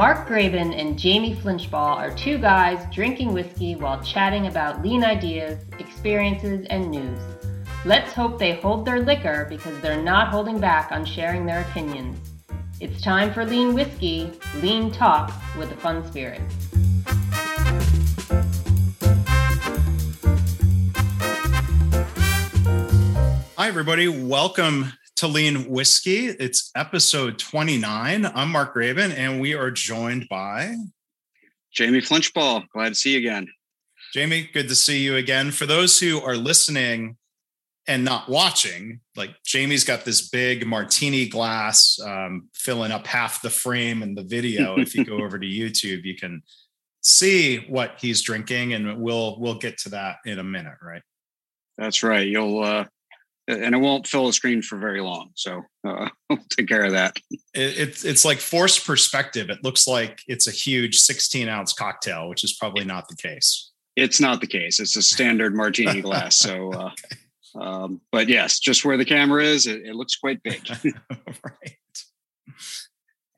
Mark Graban and Jamie Flinchbaugh are two guys drinking whiskey while chatting about lean ideas, experiences, and news. Let's hope they hold their liquor because they're not holding back on sharing their opinions. It's time for Lean Whiskey, Lean Talk with a Fun Spirit. Hi, everybody. Welcome Lean Whiskey. It's episode 29. I'm Mark Graban, and we are joined by Jamie Flinchbaugh. Glad to see you again. Jamie, good to see you again. For those who are listening and not watching, like Jamie's got this big martini glass um, filling up half the frame in the video. if you go over to YouTube, you can see what he's drinking, and we'll we'll get to that in a minute, right? That's right. You'll uh, and it won't fill the screen for very long. So uh, will take care of that. It, it's it's like forced perspective. It looks like it's a huge 16 ounce cocktail, which is probably not the case. It's not the case. It's a standard martini glass. So, uh, um, but yes, just where the camera is, it, it looks quite big. right.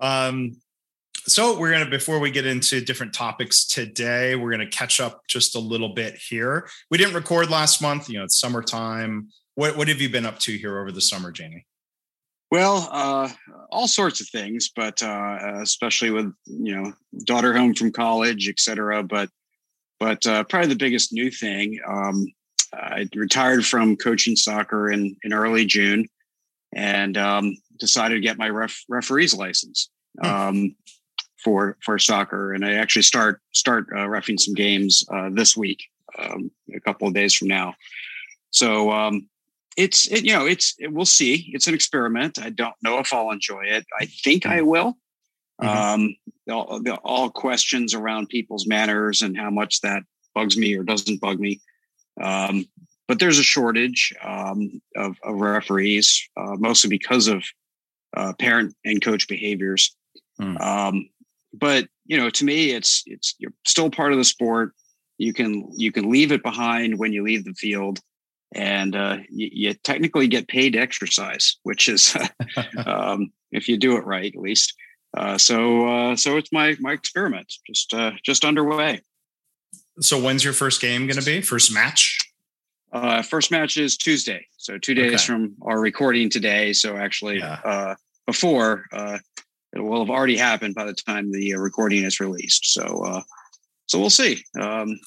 Um, so we're gonna before we get into different topics today, we're gonna catch up just a little bit here. We didn't record last month. You know, it's summertime. What what have you been up to here over the summer, Jamie? Well, uh, all sorts of things, but uh, especially with you know daughter home from college, et cetera. But but uh, probably the biggest new thing, um, I retired from coaching soccer in in early June, and um, decided to get my ref, referee's license hmm. um, for for soccer. And I actually start start uh, refing some games uh, this week, um, a couple of days from now. So um, it's it, you know it's it, we'll see. It's an experiment. I don't know if i'll enjoy it. I think i will. Mm-hmm. um all, the, all questions around people's manners and how much that bugs me or doesn't bug me. Um but there's a shortage um, of, of referees uh, mostly because of uh, parent and coach behaviors. Mm. um but you know to me it's it's you're still part of the sport. You can you can leave it behind when you leave the field and uh, you, you, technically get paid exercise, which is um, if you do it right, at least. Uh, so uh, so it's my my experiment just uh, just underway. So when's your first game going to be? First match? Uh, first match is Tuesday, so two days okay. from our recording today. So actually, yeah. Uh, before it will have already happened by the time the recording is released. So so we'll see um,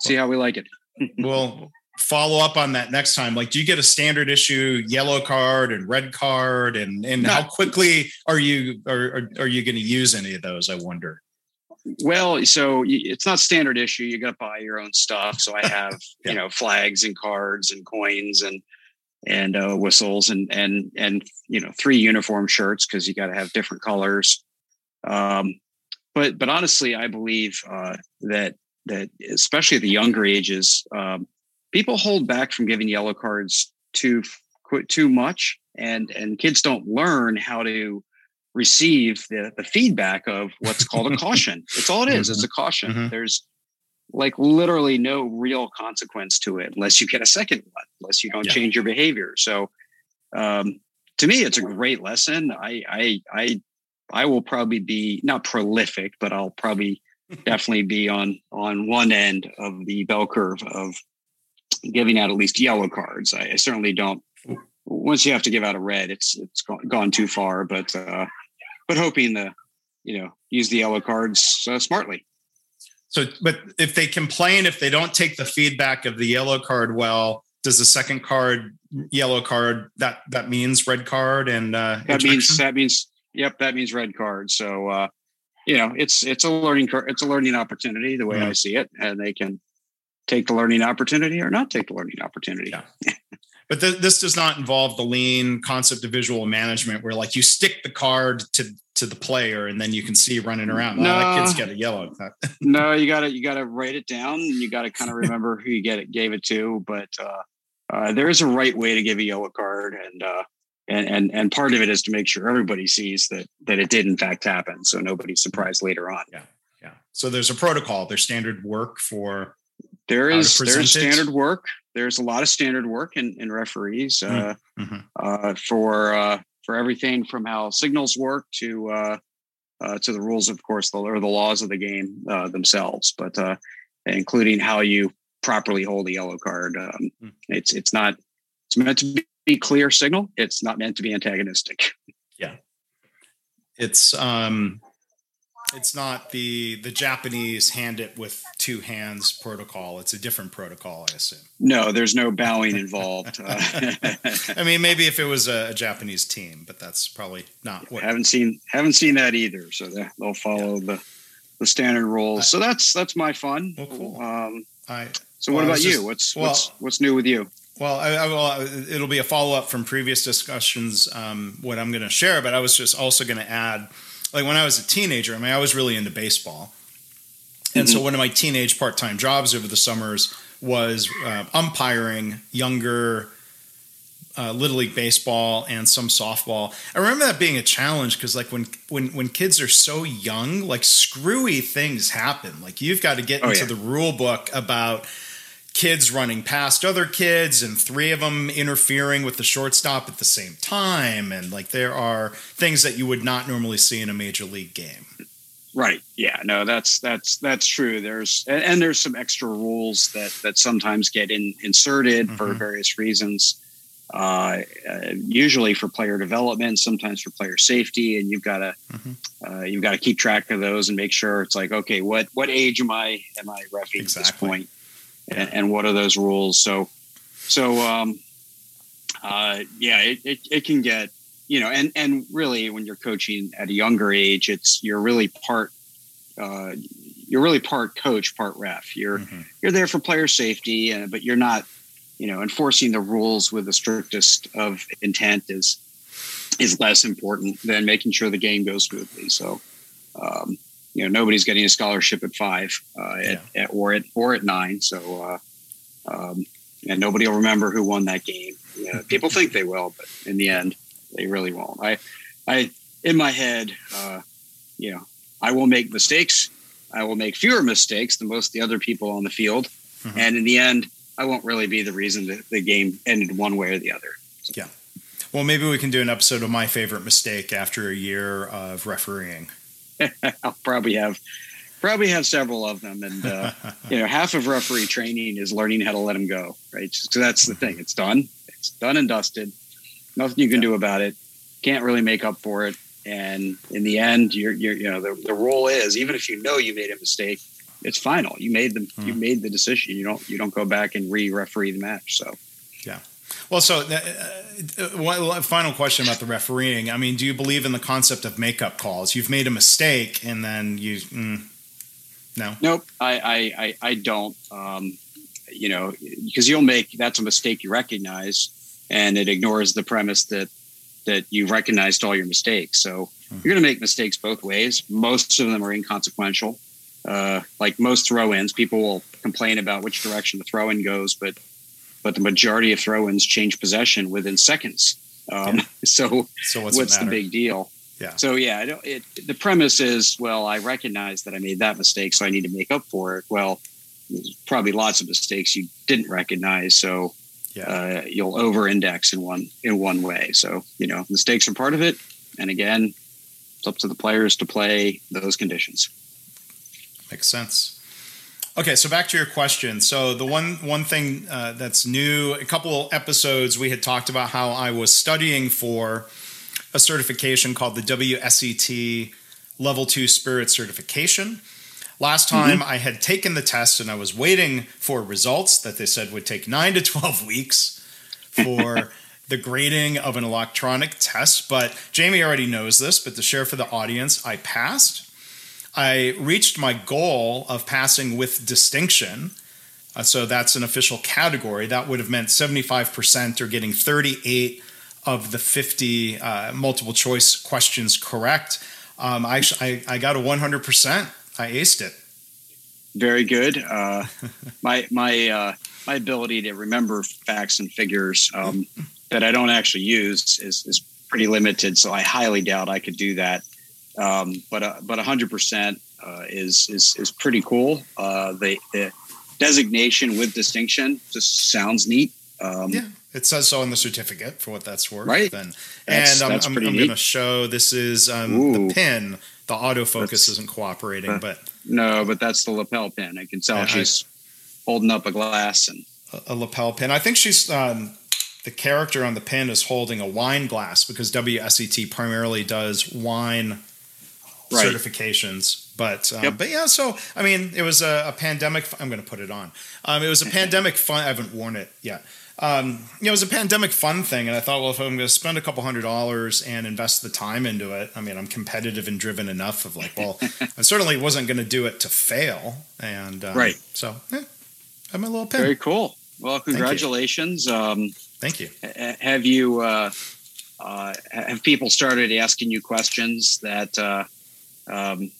see how we like it. well, follow up on that next time. Like do you get a standard issue yellow card and red card? And and how quickly are you are, are, you going to use any of those i wonder? Well so it's not standard issue. You got to buy your own stuff. So i have yeah. you know flags and cards and coins and and uh, whistles and and and you know three uniform shirts because you got to have different colors. Um but but honestly i believe uh that that especially at the younger ages um, people hold back from giving yellow cards too too much and and kids don't learn how to receive the, the feedback of what's called a caution it's all it is. it's a mm-hmm. caution mm-hmm. there's like literally no real consequence to it unless you get a second one unless you don't yeah. change your behavior so um, to me it's a great lesson i i i i will probably be not prolific but i'll probably definitely be on on one end of the bell curve of giving out at least yellow cards. I, I, certainly don't. Once you have to give out a red, it's it's gone, gone too far. But uh, but hoping to you know use the yellow cards uh, smartly. So, but if they complain, if they don't take the feedback of the yellow card well, does the second card yellow card that that means red card and uh, that means that means yep that means red card. So uh, you know it's it's a learning it's a learning opportunity the way mm-hmm. I see it, and they can take the learning opportunity or not take the learning opportunity. Yeah. but th- this does not involve the lean concept of visual management where like you stick the card to to the player and then you can see running around. No, oh, that kid's got a yellow. no, you gotta you gotta write it down and you gotta kind of remember who you get it gave it to. But uh, uh, there is a right way to give a yellow card and uh, and and and part of it is to make sure everybody sees that that it did in fact happen, so nobody's surprised later on. Yeah, yeah. So there's a protocol. There's standard work for there is there's standard work. There's a lot of standard work in, in referees mm, uh, mm-hmm. uh, for uh, for everything from how signals work to uh, uh, to the rules, of course, the, or the laws of the game uh, themselves, but uh, including how you properly hold a yellow card. Um, mm. It's it's not it's meant to be clear signal. It's not meant to be antagonistic. Yeah, it's um, it's not the the Japanese hand it with two hands protocol. It's a different protocol, I assume. No, there's no bowing involved. Uh, I mean, maybe if it was a, a, Japanese team, but that's probably not what. Haven't seen haven't seen that either. So they'll follow yeah. the the standard rules. So that's that's my fun. Well, cool. Um, I. So well, what about you? what's well, what's what's new with you? Well, I, I will, it'll be a follow up from previous discussions. Um, what I'm going to share, but I was just also going to add like when I was a teenager, I mean, I was really into baseball. And mm-hmm. so one of my teenage part time jobs over the summers was uh, umpiring younger uh, little league baseball and some softball. I remember that being a challenge because like when when when kids are so young, like screwy things happen. Like you've got to get oh, into yeah. the rule book about kids running past other kids and three of them interfering with the shortstop at the same time. And like there are things that you would not normally see in a major league game. Right. Yeah. No that's that's that's true. There's and, and there's some extra rules that that sometimes get in, inserted mm-hmm. for various reasons. Uh, uh, usually for player development sometimes for player safety and you've got to mm-hmm. uh, you've got to keep track of those and make sure it's like okay what what age am i am i roughing exactly. at this point and, and what are those rules? So, so um, uh, yeah, it, it, it can get you know, and and really when you're coaching at a younger age, it's you're really part uh, you're really part coach, part ref. You're mm-hmm. you're there for player safety, uh, but you're not you know enforcing the rules with the strictest of intent is is less important than making sure the game goes smoothly. So. Um, you know nobody's getting a scholarship at five uh, yeah. at, or at or at nine. So uh, um, and nobody will remember who won that game. You know, people think they will, but in the end, they really won't. I I in my head, uh, you know, I will make mistakes. I will make fewer mistakes than most of the other people on the field, mm-hmm. and in the end, I won't really be the reason that the game ended one way or the other. So. Yeah. Well, maybe we can do an episode of my favorite mistake after a year of refereeing. I'll probably have probably have several of them, and uh, you know, half of referee training is learning how to let them go. Right, so that's the thing. It's done. It's done and dusted. Nothing you can yeah. do about it. Can't really make up for it. And in the end, you're, you're you know, the, the rule is even if you know you made a mistake, it's final. You made the mm. you made the decision. You don't you don't go back and re-referee the match. So yeah. Well, so uh, uh final question about the refereeing. I mean, do you believe in the concept of makeup calls? You've made a mistake, and then you mm, no. Nope, I I I, I don't. Um, you know, because you'll make that's a mistake you recognize, and it ignores the premise that that you've recognized all your mistakes. So mm-hmm. you're going to make mistakes both ways. Most of them are inconsequential. Uh, like most throw-ins, people will complain about which direction the throw-in goes, but but the majority of throw-ins change possession within seconds. Um, yeah. So, so what's, what's the big deal? Yeah. So yeah, it, the premise is, well, I recognize that I made that mistake, so I need to make up for it. Well, there's probably lots of mistakes you didn't recognize, so yeah. uh, you'll over-index in one in one way. So you know, mistakes are part of it, and again, it's up to the players to play those conditions. Makes sense. Okay, so back to your question. So the one one thing uh, that's new, a couple episodes we had talked about how I was studying for a certification called the WSET Level Two Spirit Certification. Last mm-hmm. time mm-hmm. I had taken the test and I was waiting for results that they said would take nine to twelve weeks for the grading of an electronic test. But Jamie already knows this, but to share for the audience, I passed. I reached my goal of passing with distinction. Uh, so that's an official category. That would have meant 75% or getting 38 of the 50 uh, multiple choice questions correct. Um, I, I, I, got a 100%. I aced it. Very good. Uh, my my uh, my ability to remember facts and figures um, that I don't actually use is, is pretty limited. So I highly doubt I could do that. Um, but uh, but hundred percent uh, is is is pretty cool. Uh, the, the designation with distinction just sounds neat. Um, yeah. It says so on the certificate for what that's worth. Right. Then, That's- and I'm, that's I'm, I'm going to show this is um, the pin. The autofocus That's- isn't cooperating, uh, but No, but that's the lapel pin. I can tell I- she's holding up a glass and a, a lapel pin. I think she's um, the character on the pin is holding a wine glass because WSET primarily does wine Right. certifications. But um, Yep. but yeah, so I mean, it was a, a pandemic. I'm going to put it on. Um, it was a pandemic fun. I haven't worn it yet. Um, you know, it was a pandemic fun thing, and I thought, well, if I'm going to spend a couple hundred dollars and invest the time into it, I mean, I'm competitive and driven enough of like, well, I certainly wasn't going to do it to fail, and um, Right. So, eh, I have my little pin. very cool. Well, congratulations. Um, Thank you. ha- have you uh, uh, have people started asking you questions that uh, um,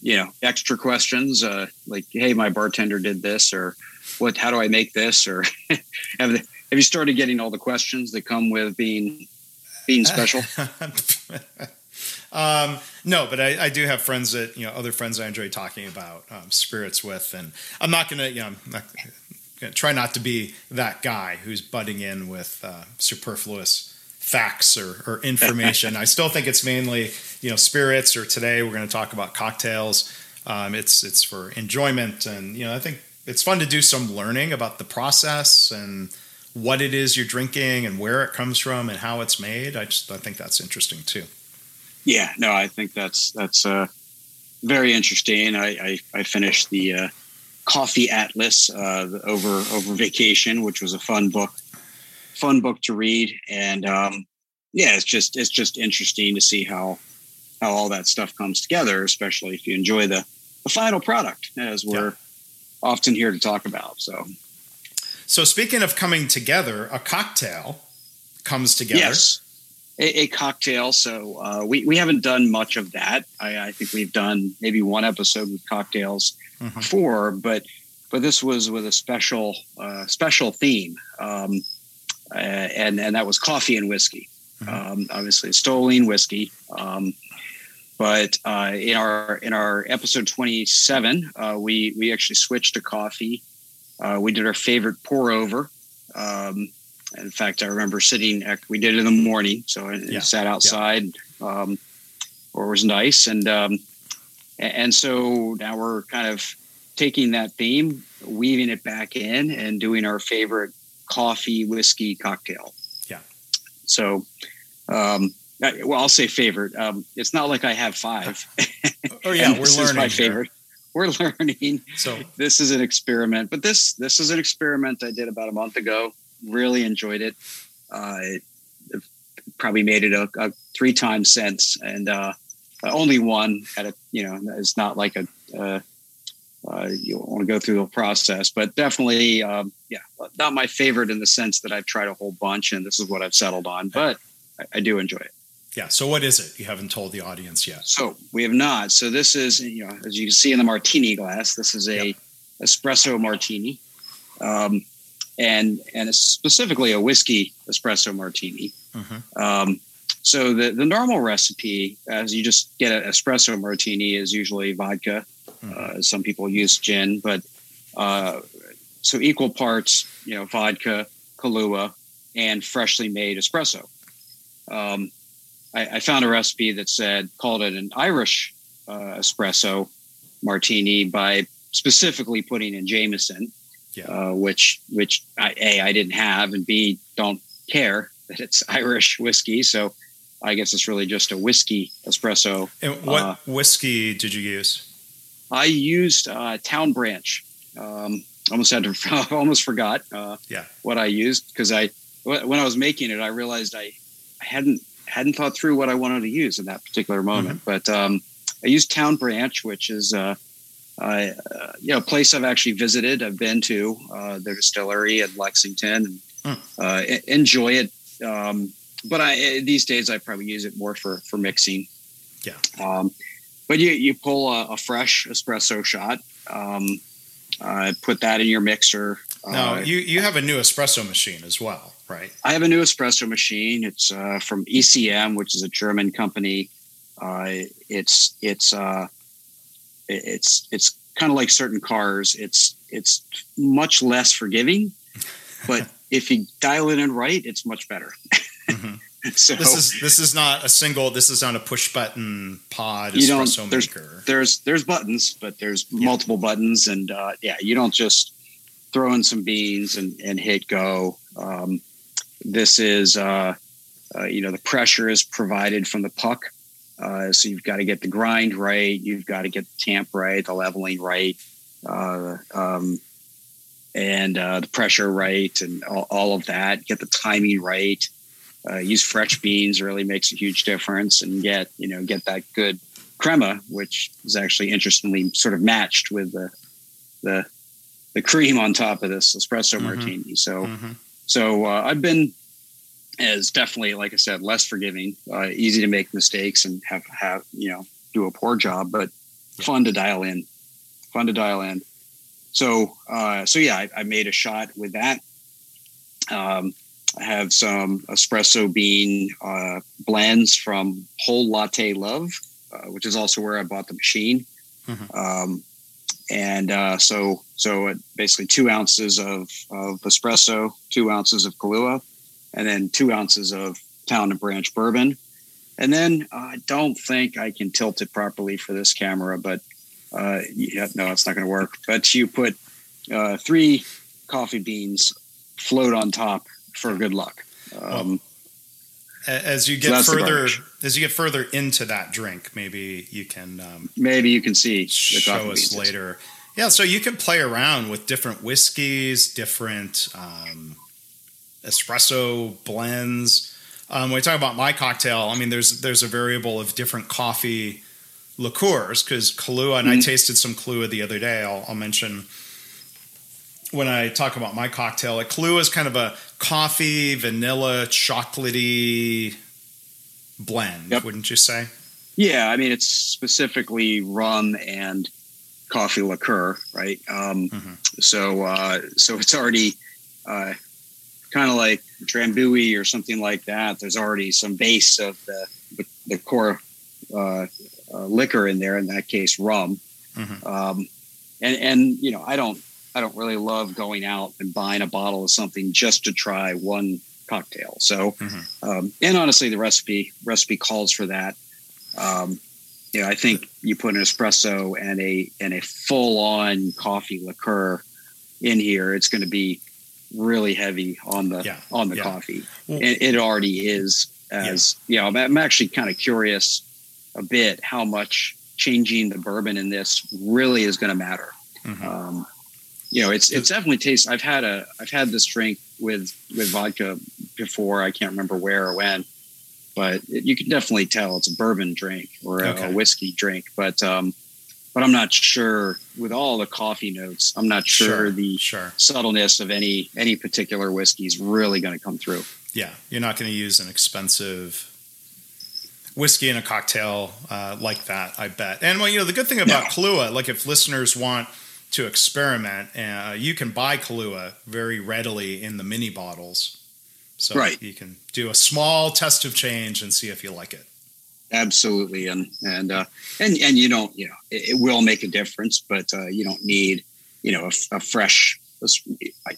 you know extra questions uh, like hey my bartender did this or what how do i make this? or have, have you started getting all the questions that come with being being special? Um, no, but I, I do have friends that you know other friends I enjoy talking about um, spirits with, and I'm not gonna you know I'm not gonna try not to be that guy who's butting in with uh, superfluous facts or, or information. I still think it's mainly you know spirits, or today we're going to talk about cocktails. Um, it's it's for enjoyment, and you know I think it's fun to do some learning about the process and what it is you're drinking and where it comes from and how it's made. I just I think that's interesting too. Yeah, no, I think that's that's uh, very interesting. I I, I finished the uh, Coffee Atlas uh, over over vacation, which was a fun book, fun book to read, and um, yeah, it's just it's just interesting to see how how all that stuff comes together, especially if you enjoy the the final product, as we're often here to talk about. So So speaking of coming together, a cocktail comes together. Yes, a, a cocktail. So uh, we we haven't done much of that. I, I think we've done maybe one episode with cocktails Mhm. before, but but this was with a special uh, special theme, um, uh, and and that was coffee and whiskey. Mhm. Um, obviously, Stoling whiskey. Um, but uh, in our in our episode twenty seven, uh, we we actually switched to coffee. Uh, we did our favorite pour over. Um, in fact, I remember sitting. At, we did it in the morning, so I Yeah, sat outside, um, where it was nice, and um, and so now we're kind of taking that theme, weaving it back in, and doing our favorite coffee whiskey cocktail. Yeah. So, um, I- well, I'll say favorite. Um, it's not like I have five. Oh yeah, we're this learning. Is my favorite. We're learning So this is an experiment but this this is an experiment i did about a month ago really enjoyed it uh it, probably made it a, a three times since and uh only one at a you know it's not like a uh, uh, you want to go through the process, but definitely, um, yeah, not my favorite in the sense that I've tried a whole bunch and this is what I've settled on, but I, I do enjoy it. yeah. So what is it? You haven't told the audience yet. So we have not. So this is, you know, as you can see in the martini glass, this is a espresso martini, um, and and it's specifically a whiskey espresso martini. Mhm. Um, so the the normal recipe, as you just get an espresso martini, is usually vodka. Uh, some people use gin, but uh, so equal parts, you know, vodka, Kahlua, and freshly made espresso. Um, I, I found a recipe that said called it an Irish uh, espresso martini by specifically putting in Jameson, Yeah. uh, which which I, a I didn't have, and b don't care that it's Irish whiskey. So I guess it's really just a whiskey espresso. And what Uh, whiskey did you use? I used uh, Town Branch. Um, almost had to almost forgot uh, Yeah. what I used because I when I was making it, I realized I, I hadn't hadn't thought through what I wanted to use in that particular moment. But um, I used Town Branch, which is uh, I, uh, you know a place I've actually visited. I've been to uh, their distillery in Lexington and Hmm. uh, enjoy it. Um, but I these days I probably use it more for for mixing. Yeah. Um, but you you pull a, a fresh espresso shot. Um, uh, put that in your mixer. No, Uh, you you have a new espresso machine as well, right? I have a new espresso machine. It's uh, from ECM, which is a German company. Uh, it's it's uh, it's it's kind of like certain cars. It's it's much less forgiving, but if you dial it in right, it's much better. Mm-hmm. so this is this is not a single. This is not a push button pod you espresso don't, there's, maker. There's there's buttons, but there's yeah. multiple buttons, and uh, yeah, you don't just throw in some beans and, and hit go. Um, this is uh, uh, you know the pressure is provided from the puck, uh, so you've got to get the grind right, you've got to get the tamp right, the leveling right. Uh, um, and uh, the pressure right and all, all, of that get the timing right uh, use fresh beans really makes a huge difference and get you know get that good crema which is actually interestingly sort of matched with the the the cream on top of this espresso mm-hmm. martini so mm-hmm. so uh, i've been as definitely like i said less forgiving uh, easy to make mistakes and have have you know do a poor job but yeah. fun to dial in fun to dial in so uh, so yeah I, I, made a shot with that um, I have some espresso bean uh, blends from Whole Latte Love, uh, which is also where I bought the machine. Mm-hmm. Um, and uh, so, so basically two ounces of, of espresso, two ounces of Kahlua, and then two ounces of Town and Branch bourbon. And then I don't think I can tilt it properly for this camera, but uh, yeah, no, it's not going to work. But you put uh, three coffee beans float on top for good luck. Um, well, as you get so further, as you get further into that drink, maybe you can um, maybe you can see show us later. Yeah, so you can play around with different whiskeys, different um, espresso blends. Um, when we talk about my cocktail, I mean, there's there's a variable of different coffee liqueurs because Kahlua, and mm-hmm. I tasted some Kahlua the other day. I'll, I'll mention when I talk about my cocktail, like Kahlua is kind of a coffee, vanilla, chocolatey blend, yep. wouldn't you say? Yeah, I mean it's specifically rum and coffee liqueur, right? Um, mm-hmm. So uh, so it's already uh, kind of like Drambuie or something like that. There's already some base of the the, the core uh, uh liquor in there. In that case, rum. Mm-hmm. Um, and and you know I don't I don't really love going out and buying a bottle of something just to try one cocktail. So, mm-hmm. um, and honestly, the recipe recipe calls for that. Um, you know, I think you put an espresso and a and a full on coffee liqueur in here, it's going to be really heavy on the yeah. on the yeah. coffee. Well, and it already is. As yeah. you know, I'm actually kind of curious a bit how much changing the bourbon in this really is going to matter. Mm-hmm. Um, you know, it's it's definitely tastes. I've had a I've had this drink with with vodka before. I can't remember where or when, but it, you can definitely tell it's a bourbon drink or a, okay. a whiskey drink. But um, but I'm not sure with all the coffee notes. I'm not sure, sure the sure. subtleness of any any particular whiskey is really going to come through. Yeah, you're not going to use an expensive whiskey in a cocktail uh, like that. I bet. And well, you know, the good thing about no. Kahlua, like if listeners want to experiment. Uh, you can buy Kahlua very readily in the mini bottles. So right. you can do a small test of change and see if you like it. Absolutely, and and uh, and and you don't you know it, it will make a difference, but uh, you don't need you know a, a, fresh.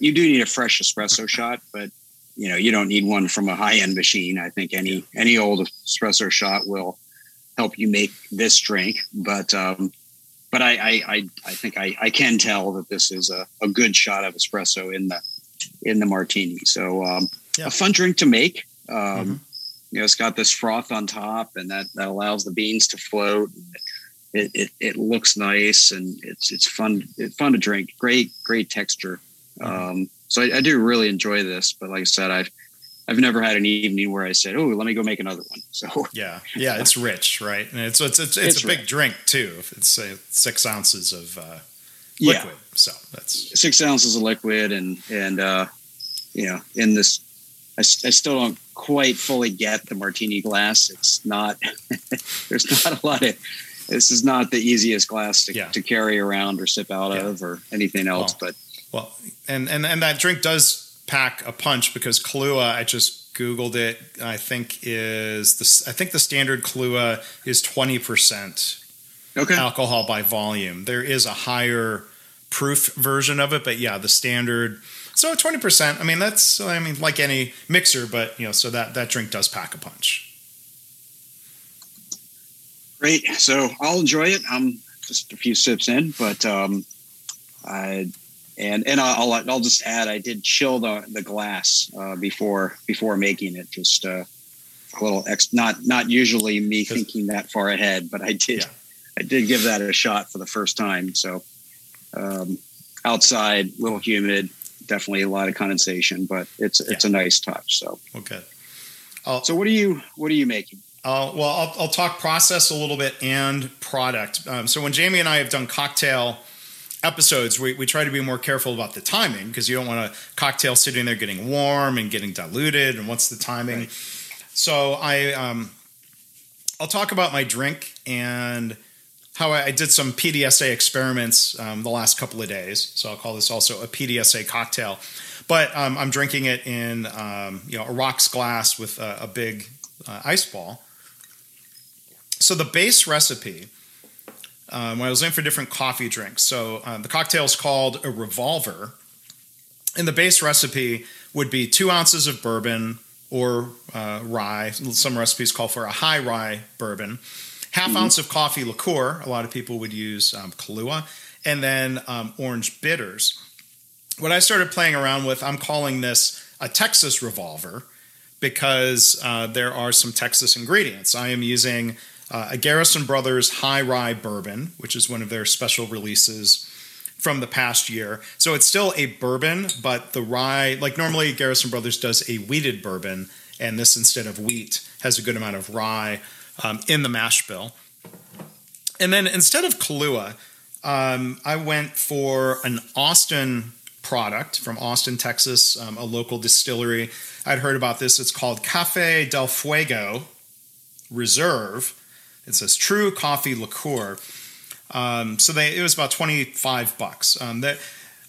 You do need a fresh espresso shot, but you know you don't need one from a high end machine. I think any any old espresso shot will help you make this drink, but um, but I, I, I, I think I, I can tell that this is a, a good shot of espresso in the in the martini. So um, yeah. a fun drink to make. Um, mm-hmm. You know, it's got this froth on top, and that that allows the beans to float. It, it, it looks nice, and it's it's fun it's fun to drink. Great great texture. Mm-hmm. Um, so I, I, do really enjoy this. But like I said, I've I've never had an evening where I said, "Oh, let me go make another one." So yeah, yeah, it's rich, right? And it's it's it's, it's, it's a big rich. drink too. It's uh, six ounces of uh, liquid, yeah. so that's six ounces of liquid, and and uh, you know, in this, I, I still don't quite fully get the martini glass. It's not. there's not a lot of. This is not the easiest glass to, yeah. to carry around or sip out yeah. of or anything else, well, but well, and and and that drink does pack a punch because Kahlua, I just Googled it. I think is the I think the standard Kahlua is twenty percent okay. alcohol by volume. There is a higher proof version of it, but yeah, the standard So twenty percent. I mean, that's I mean like any mixer, but you know, so that that drink does pack a punch. Great. So I'll enjoy it. I'm just a few sips in, but um, I and and I'll I'll just add I did chill the the glass uh, before before making it. Just uh, a little ex. Not not usually me thinking that far ahead, but I did. Yeah. I did give that a shot for the first time. So um, outside, a little humid, definitely a lot of condensation, but it's it's yeah. a nice touch. So okay. so what are you what are you making? Uh, well, I'll, I'll, talk process a little bit and product. Um, so when Jamie and I have done cocktail episodes, we, we try to be more careful about the timing because you don't want a cocktail sitting there getting warm and getting diluted. And what's the timing? Right. So I um, I'll talk about my drink and how I, I did some PDSA experiments um, the last couple of days. So I'll call this also a PDSA cocktail. But um, I'm drinking it in um, you know a rocks glass with a, a big uh, ice ball. So the base recipe, um, when I was in for different coffee drinks, so um, the cocktail is called a revolver, and the base recipe would be two ounces of bourbon or uh, rye. Some recipes call for a high rye bourbon, half mm-hmm. ounce of coffee liqueur. A lot of people would use um, Kahlua, and then um, orange bitters. What I started playing around with, I'm calling this a Texas revolver because uh, there are some Texas ingredients. I am using uh, a Garrison Brothers High Rye Bourbon, which is one of their special releases from the past year. So it's still a bourbon, but the rye, like normally Garrison Brothers does a wheated bourbon, and this instead of wheat has a good amount of rye um, in the mash bill. And then instead of Kahlua, um, I went for an Austin product from Austin, Texas, um, a local distillery. I'd heard about this. It's called Cafe del Fuego Reserve it says True Coffee Liqueur. Um, so they it was about twenty five bucks. Um, that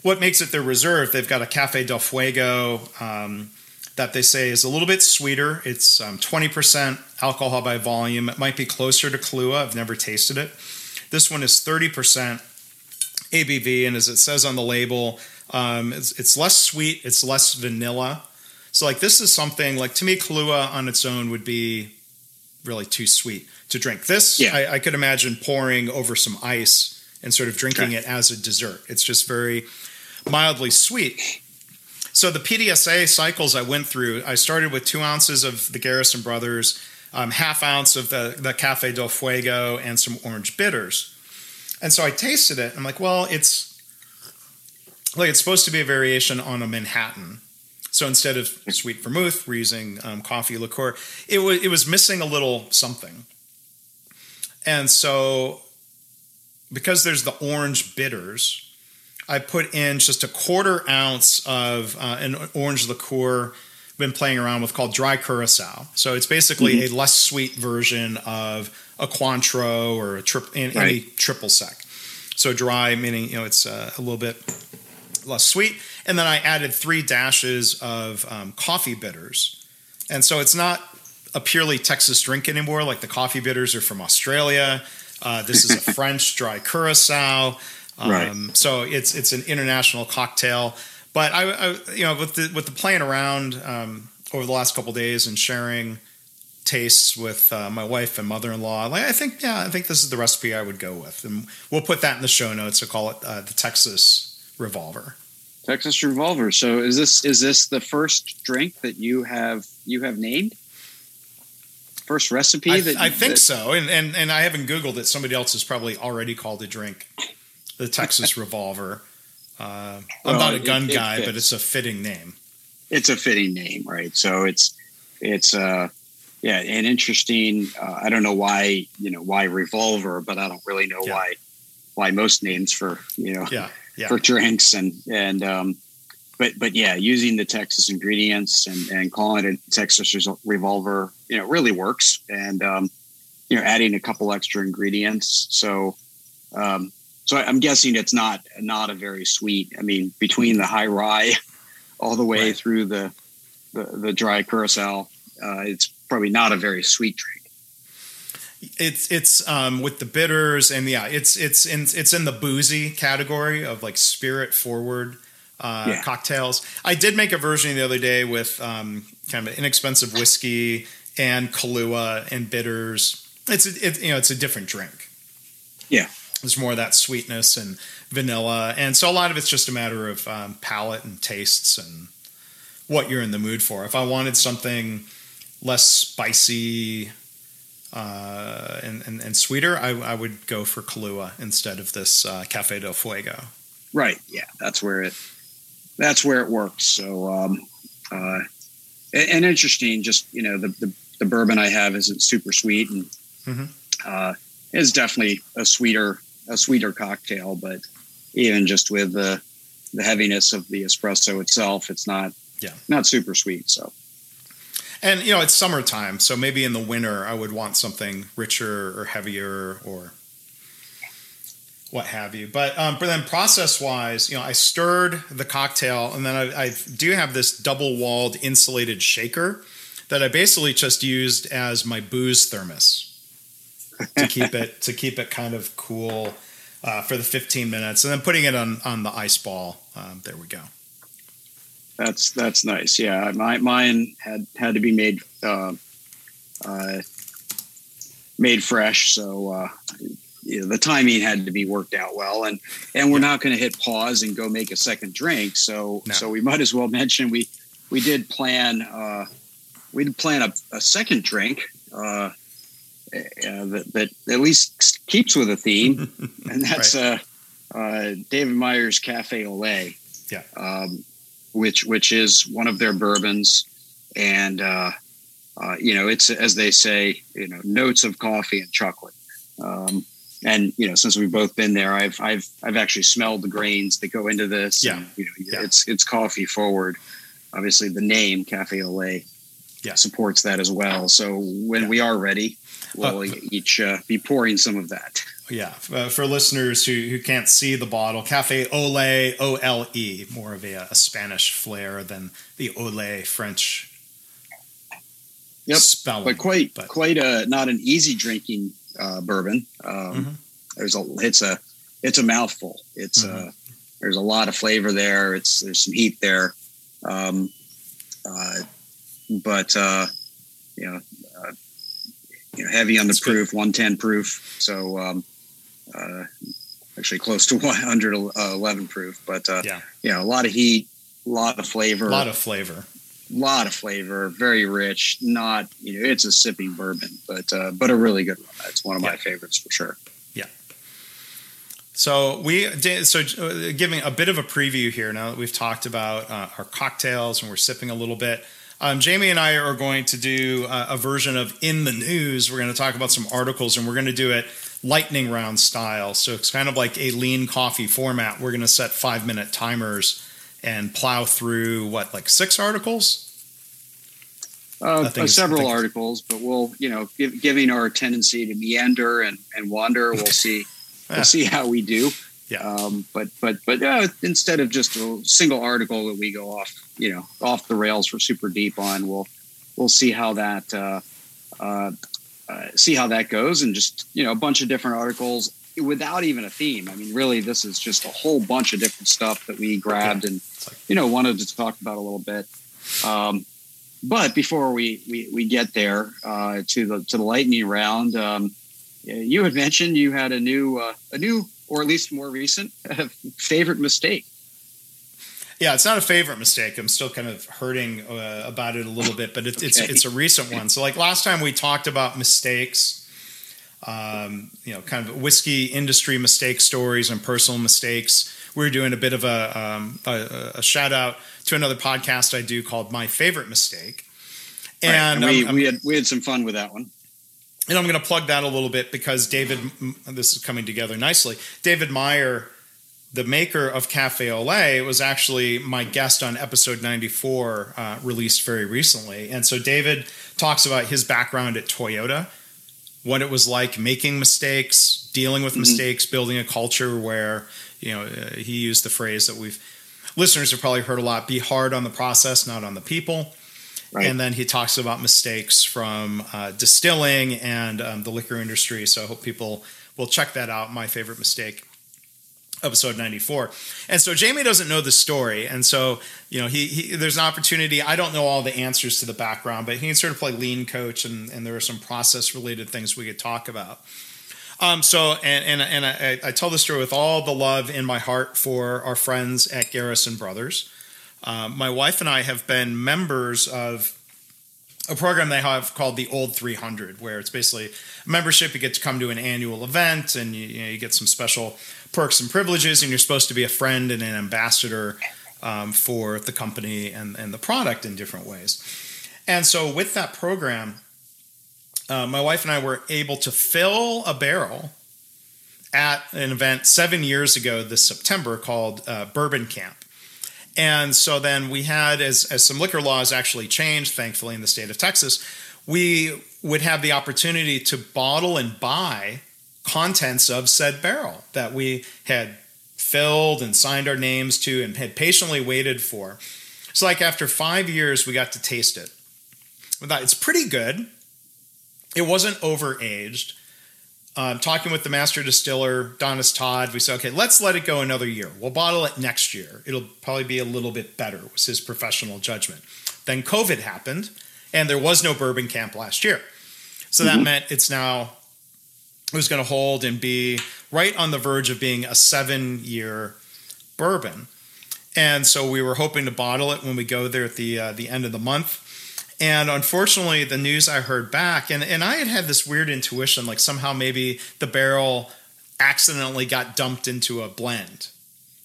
what makes it their reserve? They've got a Cafe del Fuego um, that they say is a little bit sweeter. It's um, twenty percent alcohol by volume. It might be closer to Kahlua. I've never tasted it. This one is thirty percent ABV, and as it says on the label, um, it's, it's less sweet. It's less vanilla. So like this is something like to me, Kahlua on its own would be really too sweet to drink. This, yeah. I, I, could imagine pouring over some ice and sort of drinking okay. it as a dessert. It's just very mildly sweet. So the PDSA cycles I went through, I started with two ounces of the Garrison Brothers, um, half ounce of the, the Cafe del Fuego, and some orange bitters. And so I tasted it. I'm like, well, it's like it's supposed to be a variation on a Manhattan. So instead of sweet vermouth, we're using um, coffee liqueur. It was it was missing a little something. And so, because there's the orange bitters, I put in just a quarter ounce of uh, an orange liqueur I've been playing around with called dry curacao. So it's basically mm-hmm. a less sweet version of a Cointreau or a tri- right. any triple sec. So dry meaning you know it's uh, a little bit less sweet. And then I added three dashes of um, coffee bitters. And so it's not a purely Texas drink anymore. Like the coffee bitters are from Australia. Uh, this is a French dry curacao. Um, right. So it's it's an international cocktail. But I, I you know, with the with the playing around um, over the last couple days and sharing tastes with uh, my wife and mother-in-law, like I think yeah, I think this is the recipe I would go with, and we'll put that in the show notes. We'll call it uh, the Texas Revolver. Texas Revolver. So is this is this the first drink that you have you have named? First recipe? I, that I think that, so, and, and and I haven't googled it. Somebody else has probably already called a drink the Texas Revolver. Uh, I'm not a gun it, guy, but it's a fitting name. It's a fitting name, right? So it's it's uh yeah, an interesting. Uh, I don't know why you know why revolver, but I don't really know yeah. why why most names for you know yeah, yeah. for drinks and and um, but but yeah, using the Texas ingredients and, and calling it a Texas revolver, you know, really works. And um, you know, adding a couple extra ingredients. So um, so I'm guessing it's not not a very sweet. I mean, between the high rye all the way right. through the, the, the dry curacao, uh, it's probably not a very sweet drink. It's it's um, with the bitters and yeah, it's it's in it's in the boozy category of like spirit forward uh, yeah. cocktails. I did make a version the other day with um, kind of an inexpensive whiskey and Kahlua and bitters. It's a, it, you know it's a different drink. Yeah, there's more of that sweetness and vanilla, and so a lot of it's just a matter of um, palate and tastes and what you're in the mood for. If I wanted something less spicy uh, and, and, and, sweeter, I, I, would go for Kahlua instead of this uh, Cafe del Fuego. Right. Yeah, that's where it that's where it works. So, um, uh, and, interesting. Just you know, the, the, the bourbon I have isn't super sweet, and mm-hmm. uh, is definitely a sweeter a sweeter cocktail. But even just with the the heaviness of the espresso itself, it's not yeah not super sweet. So and you know, it's summertime, so maybe in the winter I would want something richer or heavier or what have you. But um, but then process wise, you know, I stirred the cocktail, and then I, I do have this double walled insulated shaker that I basically just used as my booze thermos to keep it to keep it kind of cool uh, for the 15 minutes, and then putting it on on the ice ball. Um, there we go. That's that's nice. Yeah, my mine had had to be made uh, uh, made fresh, so uh, you know, the timing had to be worked out well. And and we're yeah. not going to hit pause and go make a second drink. So no. so we might as well mention we we did plan uh, we did plan a, a second drink. Uh, uh, that, that at least keeps with a theme, and that's right. uh, uh, David Meier's Cafe Ole. Yeah. Um, which which is one of their bourbons, and uh, uh, you know it's as they say, you know, notes of coffee and chocolate. Um, and you know, since we've both been there, I've I've I've actually smelled the grains that go into this. Yeah, and, you know, yeah. it's it's coffee forward. Obviously, the name Cafe Lait yeah. supports that as well. So when yeah. we are ready, we'll uh, each uh, be pouring some of that. Yeah, uh, for listeners who, who can't see the bottle, Cafe Ole, O L E, more of a, a, Spanish flair than the Ole French. Yep, spelling, but quite but. quite a not an easy drinking uh, bourbon. Um, mm-hmm. There's a it's a it's a mouthful. It's uh, mm-hmm. there's a lot of flavor there. It's there's some heat there, um, uh, but uh, you know, you know, heavy on the proof, 110 proof. So um, uh, actually close to 111 proof. But uh, yeah, you know, a lot of heat, a lot of flavor, a lot of flavor, lot of flavor, very rich. Not you know, it's a sipping bourbon, but uh, but a really good one. It's one of yeah. my favorites for sure. Yeah. So we so uh, giving a bit of a preview here now that we've talked about uh, our cocktails and we're sipping a little bit. Um, Jamie and I are going to do a, a, version of In the News. We're going to talk about some articles and we're going to do it lightning round style. So it's kind of like a lean coffee format. We're going to set five minute timers and plow through what, like six articles? Uh, uh, several articles, but we'll, you know, give, giving our tendency to meander and, and wander, we'll see, we'll see how we do. Yeah. Um, but but but uh, instead of just a single article that we go off, you know, off the rails for super deep on, we'll we'll see how that uh, uh, uh, see how that goes, and just you know a bunch of different articles without even a theme. I mean, really, this is just a whole bunch of different stuff that we grabbed and you know wanted to talk about a little bit. Um, but before we we, we get there uh, to the to the lightning round, um, you had mentioned you had a new uh, a new or at least more recent favorite mistake. Yeah, it's not a favorite mistake. I'm still kind of hurting uh, about it a little bit, but it, okay. it's it's a recent one. So, like last time we talked about mistakes, um, you know, kind of whiskey industry mistake stories and personal mistakes. We are doing a bit of a, um, a, a, shout out to another podcast I do called My Favorite Mistake, and, right. and we, we had we had some fun with that one and I'm going to plug that a little bit because David, this is coming together nicely. David Meier the maker of Cafe Ole, was actually my guest on episode 94, uh, released very recently. And so David talks about his background at Toyota, what it was like making mistakes, dealing with mm-hmm. mistakes, building a culture where, you know, uh, he used the phrase that we've listeners have probably heard a lot be hard on the process, not on the people. Right. And then he talks about mistakes from uh, distilling and um, the liquor industry. So I hope people will check that out. My favorite mistake. Episode 94 and so jamie doesn't know the story. And so you know he, he, there's an opportunity. I don't know all the answers to the background but he can sort of play lean coach and, and there are some process related things we could talk about. Um, so and and, and I, I, tell the story with all the love in my heart for our friends at garrison brothers. Um, my wife and i have been members of a program they have called the Old 300, where it's basically a membership. You get to come to an annual event, and you, you, know, you get some special perks and privileges, and you're supposed to be a friend and an ambassador um, for the company and, and the product in different ways. And so, with that program, uh, my wife and I were able to fill a barrel at an event seven years ago this September called uh, Bourbon Camp. And so then we had, as, as some liquor laws actually changed, thankfully, in the state of Texas, we would have the opportunity to bottle and buy contents of said barrel that we had filled and signed our names to and had patiently waited for. So, like after five years, we got to taste it. It's pretty good. It wasn't overaged um, talking with the master distiller, Donis Todd, we said, okay, let's let it go another year. We'll bottle it next year. It'll probably be a little bit better, was his professional judgment. Then COVID happened, and there was no bourbon camp last year. So that mm-hmm. meant it's now, it was going to hold and be right on the verge of being a seven year bourbon. And so we were hoping to bottle it when we go there at the uh, the end of the month. And unfortunately, the news I heard back, and, and I had had this weird intuition like somehow maybe the barrel accidentally got dumped into a blend.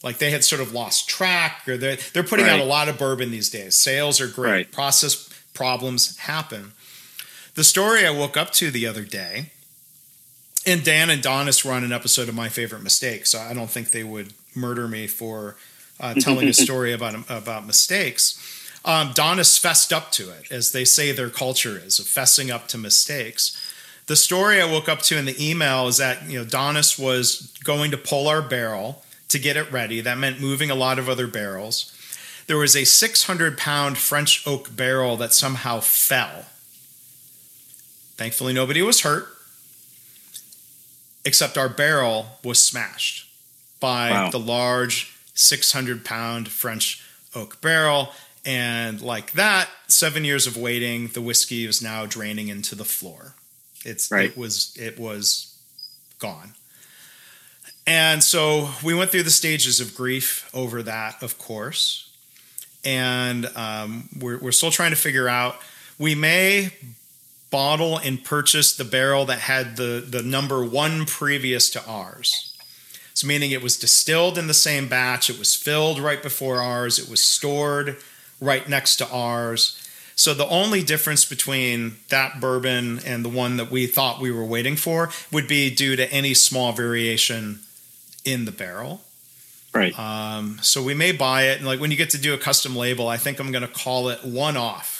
Like they had sort of lost track, or they're, they're putting right. out a lot of bourbon these days. Sales are great, right. process problems happen. The story I woke up to the other day, and Dan and Donis were on an episode of My Favorite Mistakes. So I don't think they would murder me for uh, telling a story about about mistakes um, Donis fessed up to it, as they say their culture is, of fessing up to mistakes. The story I woke up to in the email is that you know Donis was going to pull our barrel to get it ready. That meant moving a lot of other barrels. There was a 600 pound French oak barrel that somehow fell. Thankfully, nobody was hurt, except our barrel was smashed by wow. the large 600 pound French oak barrel. And like that, seven years of waiting, the whiskey is now draining into the floor. It's right. it was it was gone. And so we went through the stages of grief over that, of course. And um, we're, we're still trying to figure out. We may bottle and purchase the barrel that had the, the number one previous to ours. So, meaning it was distilled in the same batch, it was filled right before ours, it was stored right next to ours. So the only difference between that bourbon and the one that we thought we were waiting for would be due to any small variation in the barrel. Right. Um, so we may buy it, and like when you get to do a custom label, I think I'm going to call it one off.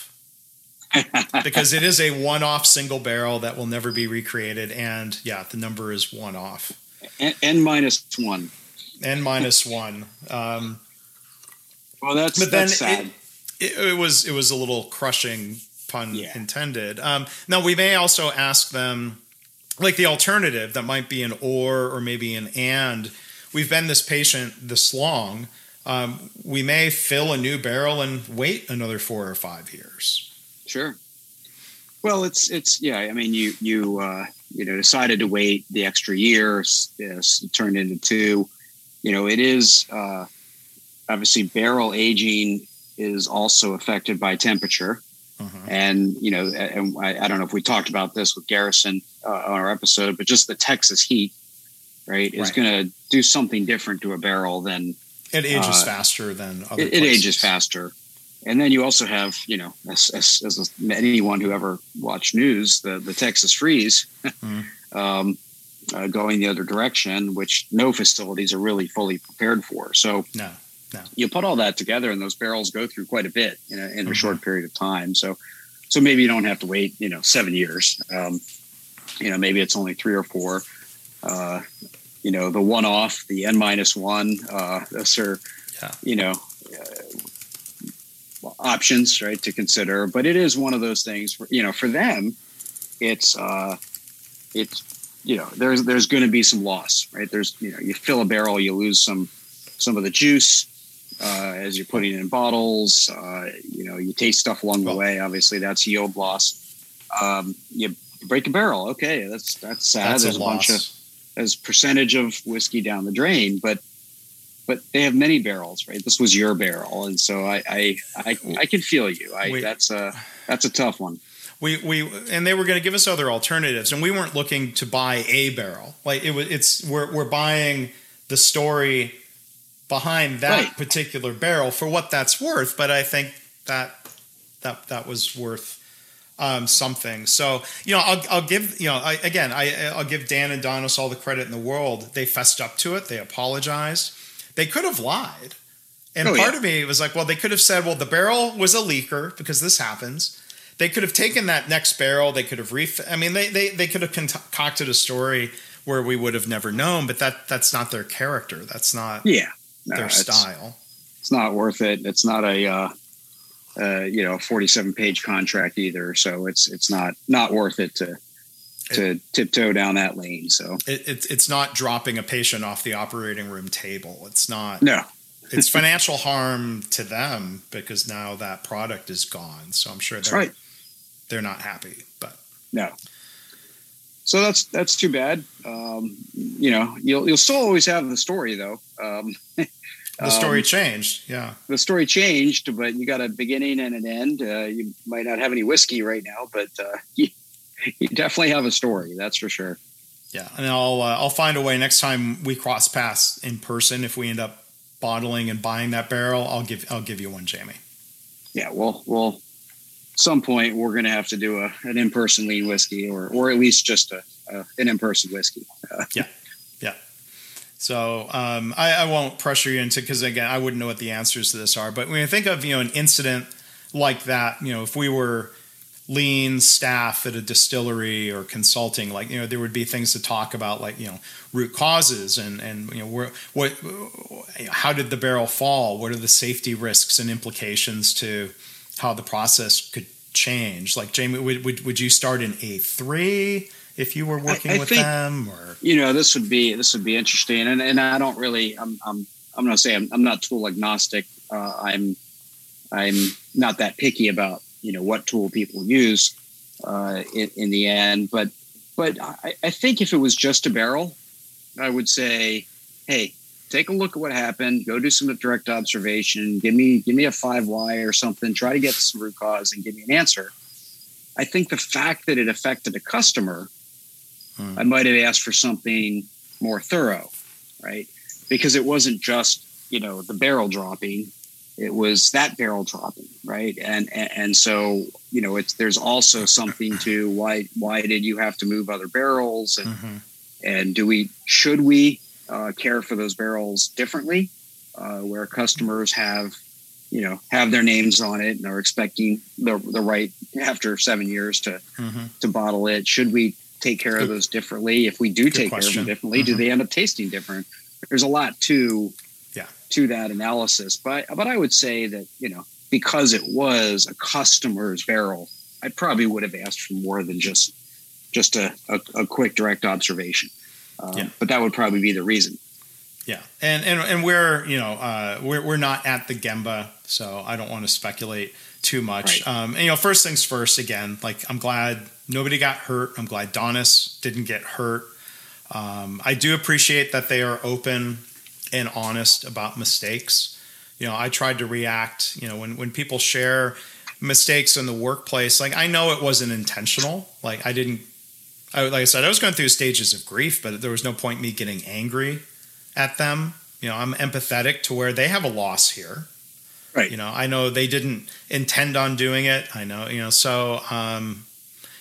because it is a one-off single barrel that will never be recreated, and yeah, the number is one off. N, N minus one. N minus one. Um, well, that's but that's then sad. It, it, it was it was a little crushing pun yeah. intended. Um, now we may also ask them like the alternative that might be an or or maybe an and. We've been this patient this long. Um, we may fill a new barrel and wait another four or five years. Sure. Well, it's it's yeah. I mean, you you uh, you know decided to wait the extra year. Yes, turned into two. You know, it is uh, obviously barrel aging is also affected by temperature. Uh-huh. And you know, and I, I, don't know if we talked about this with Garrison uh, on our episode, but just the Texas heat, right, is right. going to do something different to a barrel than it ages uh, faster than other. It, it, ages faster, and then you also have, you know, as, as, as anyone who ever watched news, the the Texas freeze. mm. um, uh, going the other direction, which no facilities are really fully prepared for. So, no. No. You put all that together, and those barrels go through quite a bit in a, in a mm-hmm. short period of time. So, so maybe you don't have to wait, you know, seven years. Um, you know, maybe it's only three or four. Uh, you know, the one off, the n minus one. Uh, those are, yeah. you know, uh, options right to consider. But it is one of those things. For, you know, for them, it's uh, it's you know, there's there's going to be some loss, right? There's you know, you fill a barrel, you lose some some of the juice uh, as you're putting it in bottles. Uh, you know, you taste stuff along the way. Obviously, that's yield loss. Um, you break a barrel, okay, that's that's sad. That's there's a a, bunch of as percentage of whiskey down the drain, but but they have many barrels, right? This was your barrel, and so I I I, I can feel you. I that's a that's a tough one. we we and they were going to give us other alternatives and we weren't looking to buy a barrel like it was it's we're we're buying the story behind that Right. particular barrel for what that's worth but i think that that that was worth um, something so you know I'll, I'll give you know I, again I, i'll give dan and donis all the credit in the world they fessed up to it they apologized they could have lied and Oh, part yeah. of me was like well they could have said well the barrel was a leaker because this happens they could have taken that next barrel. They could have ref. I mean, they they they could have concocted a story where we would have never known. But that that's not their character. That's not Yeah, no, their it's- style. it's not worth it. It's not a uh, uh, you know 47 page contract either, so it's it's not not worth it to to tiptoe down that lane. So It, it's it's not dropping a patient off the operating room table. It's not. no, It's financial harm to them because now that product is gone. So I'm sure that's they're right. they're not happy. But No. So that's that's too bad. Um, you know, you'll you'll still always have the story though. Um, the story um, changed. Yeah. the story changed, but you got a beginning and an end. Uh, you might not have any whiskey right now, but uh, you, you definitely have a story. That's for sure. Yeah, and I'll uh, I'll find a way next time we cross paths in person. If we end up bottling and buying that barrel, I'll give I'll give you one, Jamie. Yeah, well, well, some point we're going to have to do a, an in-person lean whiskey, or or at least just a, a an in-person whiskey. Yeah. Yeah. So um, I, I won't pressure you into because again I wouldn't know what the answers to this are. But when you think of you know an incident like that, you know if we were lean staff at a distillery or consulting, like you know there would be things to talk about, like you know root causes and and you know where, what how did the barrel fall? What are the safety risks and implications to how the process could change? Like Jamie, would would, would you start in A three if you were working I with think- them or You know, this would be this would be interesting, and and I don't really, I'm I'm I'm going to say I'm, I'm not tool agnostic. Uh, I'm I'm not that picky about you know what tool people use uh, in, in the end, but but I, I think if it was just a barrel, I would say, hey, take a look at what happened. Go do some direct observation. Give me give me a five Y or something. Try to get some root cause and give me an answer. I think the fact that it affected a customer, Hmm. I might have asked for something more thorough, right? Because it wasn't just you know the barrel dropping it was that barrel dropping right and, and and so you know it's there's also something to why why did you have to move other barrels and Mhm. and do we should we uh, care for those barrels differently uh, where customers have you know have their names on it and are expecting the the right after seven years to Mhm. to bottle it should we take care of those differently if we do good take care of them differently do Mhm. they end up tasting different there's a lot to Yeah. to that analysis but but i would say that you know because it was a customer's barrel i probably would have asked for more than just just a, a, a quick direct observation um, Yeah. but that would probably be the reason Yeah, and and and we're you know uh, we're we're not at the Gemba, so I don't want to speculate too much. Right. Um, and you know, first things first. Again, like I'm glad nobody got hurt. I'm glad Donis didn't get hurt. Um, I do appreciate that they are open and honest about mistakes. You know, I tried to react. You know, when when people share mistakes in the workplace, like I know it wasn't intentional. Like I didn't. I, like I said, I was going through stages of grief, but there was no point me getting angry at them. You know, I'm empathetic to where they have a loss here. Right. You know, I know they didn't intend on doing it. I know, you know, so um,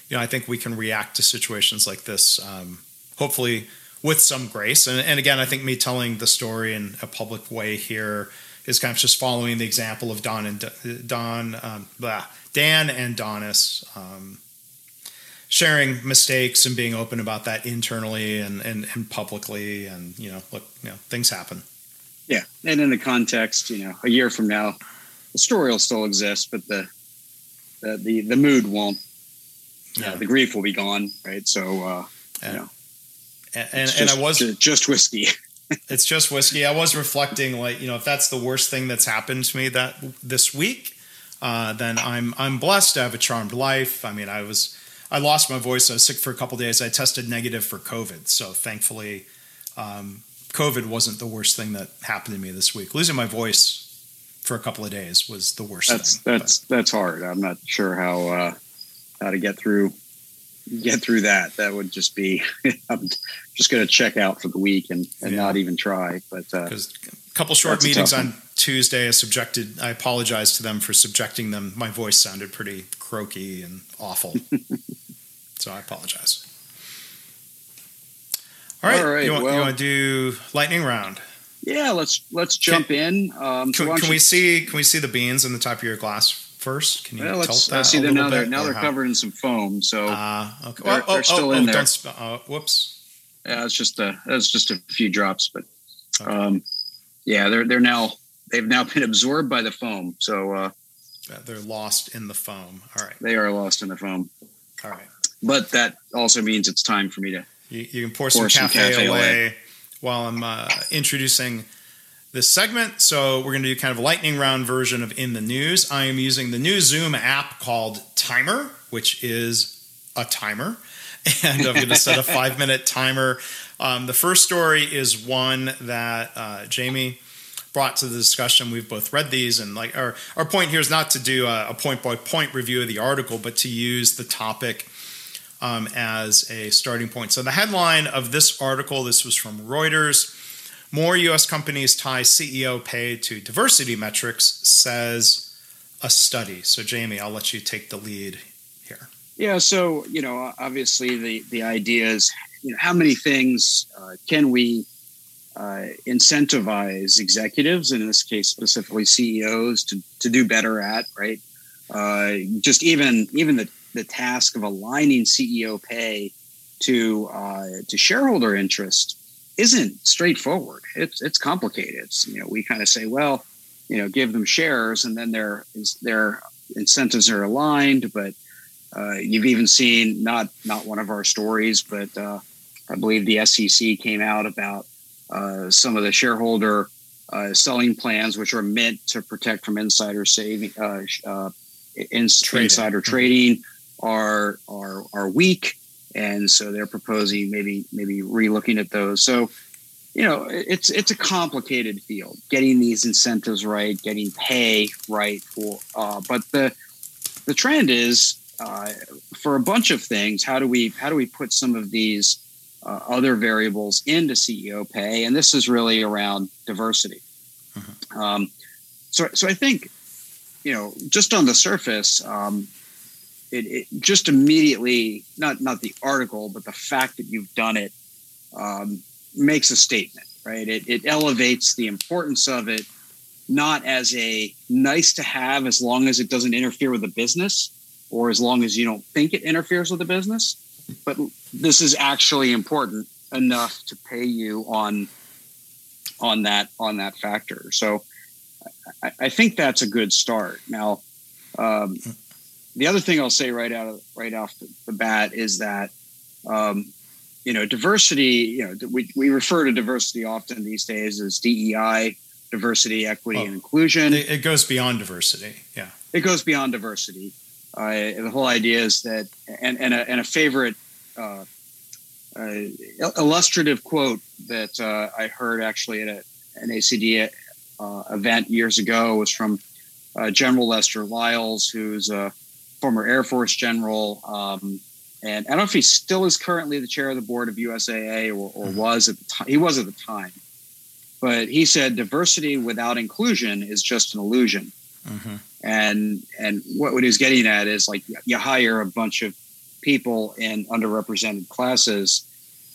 you know, I think we can react to situations like this, um, hopefully with some grace. And, and again, I think me telling the story in a public way here is kind of just following the example of Don and Don, um, blah, Dan and Donis. Um, sharing mistakes and being open about that internally and, and, and publicly and you know look you know things happen yeah and in the context you know a year from now the story will still exist but the the the, the mood won't Yeah. uh, the grief will be gone right so uh And, you know and, and, and I was just whiskey. it's just whiskey. I was reflecting, like you know, if that's the worst thing that's happened to me that this week, uh, then I'm I'm blessed to have a charmed life. I mean, I was I lost my voice. I was sick for a couple days. I tested negative for COVID, so thankfully, um, COVID wasn't the worst thing that happened to me this week. Losing my voice for a couple of days was the worst. That's thing, that's but. that's hard. I'm not sure how uh, how to get through get through that. That would just be I'm just going to check out for the week and, and yeah. not even try. But because uh, a couple short meetings on Tuesday, I subjected. I apologize to them for subjecting them. My voice sounded pretty croaky and awful, so I apologize. All right, All right you, want, well, you want to do lightning round? Yeah, let's let's jump can, in. Um, can, can we see can we see the beans in the top of your glass first? Can you well, let's, that? see them now. They're now they're covered in some foam, so uh, okay. they're, oh, they're still oh, in oh, there. Sp- uh, whoops. Yeah, it's just a it's just a few drops, but okay. um, yeah, they're they're now they've now been absorbed by the foam, so uh, they're lost in the foam. All right, they are lost in the foam. All right, but that also means it's time for me to you, you can pour, pour some, cafe, cafe away, away, while I'm uh, introducing this segment. So we're going to do kind of a lightning round version of in the news. I am using the new Zoom app called Timer, which is a timer, and I'm going to set a five minute timer. Um, the first story is one that uh, Jamie brought to the discussion. We've both read these, and like our our point here is not to do a, a point by point review of the article, but to use the topic um, as a starting point. So, the headline of this article this was from Reuters More US companies tie CEO pay to diversity metrics, says a study. So, Jamie, I'll let you take the lead here. Yeah, so, you know, obviously the, the idea is, you know, how many things uh, can we uh, incentivize executives, in this case specifically CEOs, to, to do better at, right? Uh, just even even the the task of aligning CEO pay to uh, to shareholder interest isn't straightforward. It's it's complicated. It's, you know, we kind of say, well, you know, give them shares, and then their their incentives are aligned. But uh, you've even seen not not one of our stories, but uh, I believe the SEC came out about uh, some of the shareholder uh, selling plans, which are meant to protect from insider saving, uh, uh, trading. insider mm-hmm. trading are are are weak, and so they're proposing maybe maybe relooking at those. So you know it's it's a complicated field getting these incentives right getting pay right for uh, but the the trend is uh, for a bunch of things how do we how do we put some of these uh, other variables into ceo pay and this is really around diversity uh-huh. um, so so i think you know just on the surface um, it, it, just immediately not not the article but the fact that you've done it um, makes a statement right? It, it elevates the importance of it not as a nice to have as long as it doesn't interfere with the business or as long as you don't think it interferes with the business but this is actually important enough to pay you on on that on that factor. So i, I think that's a good start. Now um, the other thing I'll say right out of right off the, the bat is that um, you know diversity. You know we we refer to diversity often these days as DEI, diversity, equity, and inclusion. It goes beyond diversity. Yeah, it goes beyond diversity. Uh, the whole idea is that, and and a, and a favorite. Uh, uh, illustrative quote that uh, I heard actually at a, an ACD uh, event years ago was from uh, General Lester Lyles, who's a former Air Force general. Um, and I don't know if he still is currently the chair of the board of USAA or, or mm-hmm. was at the time. He was at the time. But he said diversity without inclusion is just an illusion. Mm-hmm. And and what, what he's getting at is like you hire a bunch of people in underrepresented classes,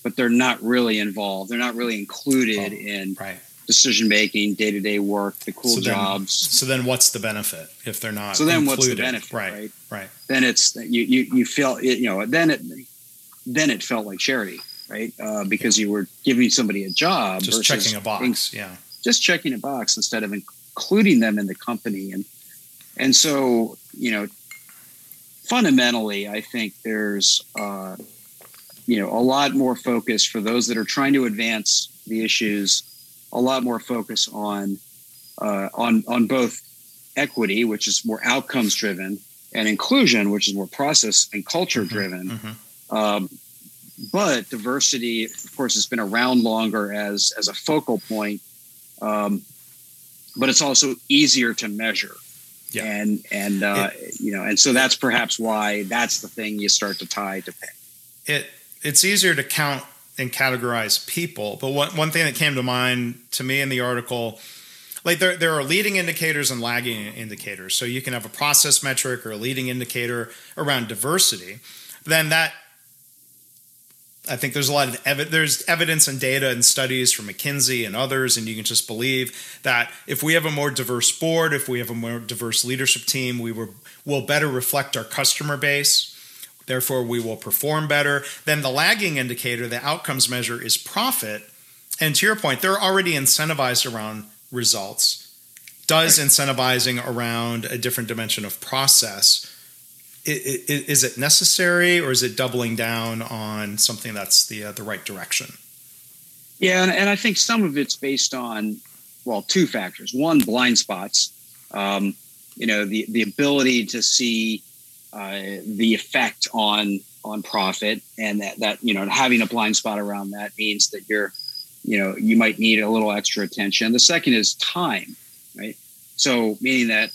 but they're not really involved. They're not really included oh, in right decision making, day to day work, the cool so then, jobs. So then, what's the benefit if they're not? So then, included? what's the benefit? Right, right, right. Then it's you you you feel it, you know then it then it felt like charity, right? Uh, because you were giving somebody a job, just checking a box, yeah, just checking a box instead of including them in the company, and and so you know fundamentally, I think there's uh, you know, a lot more focus for those that are trying to advance the issues. A lot more focus on uh, on on both equity, which is more outcomes driven, and inclusion, which is more process and culture mm-hmm. driven. Mm-hmm. Um, but diversity, of course, has been around longer as as a focal point. Um, but it's also easier to measure. Yeah. And and uh, it, you know, and so that's perhaps why that's the thing you start to tie to pay. It it's easier to count and categorize people, but one one thing that came to mind to me in the article like there, there are leading indicators and lagging indicators. So you can have a process metric or a leading indicator around diversity. Then that I think there's a lot of ev- there's evidence and data and studies from McKinsey and others, and you can just believe that if we have a more diverse board, if we have a more diverse leadership team, we will, will better reflect our customer base. Therefore, we will perform better. Then the lagging indicator, the outcomes measure, is profit. And to your point, they're already incentivized around results. Does incentivizing around a different dimension of process is it necessary or is it doubling down on something that's the uh, the right direction? Yeah, and, and, I think some of it's based on well, two factors. One, blind spots. Um, you know, the the ability to see uh, the effect on on profit, and that that you know having a blind spot around that means that you're you know you might need a little extra attention. The second is time, right? So meaning that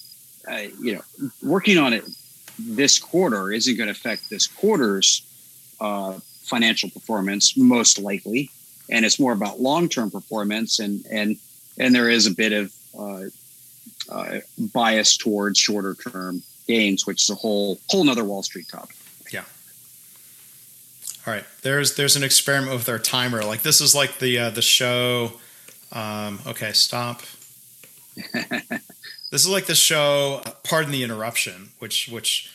uh, you know working on it this quarter isn't going to affect this quarter's uh, financial performance, most likely, and it's more about long-term performance, and and and there is a bit of uh, uh, bias towards shorter-term gains, which is a whole whole another Wall Street topic. Yeah. All right. There's there's an experiment with our timer. Like this is like the uh, the show. Um, okay, stop. This is like the show Pardon the Interruption, which which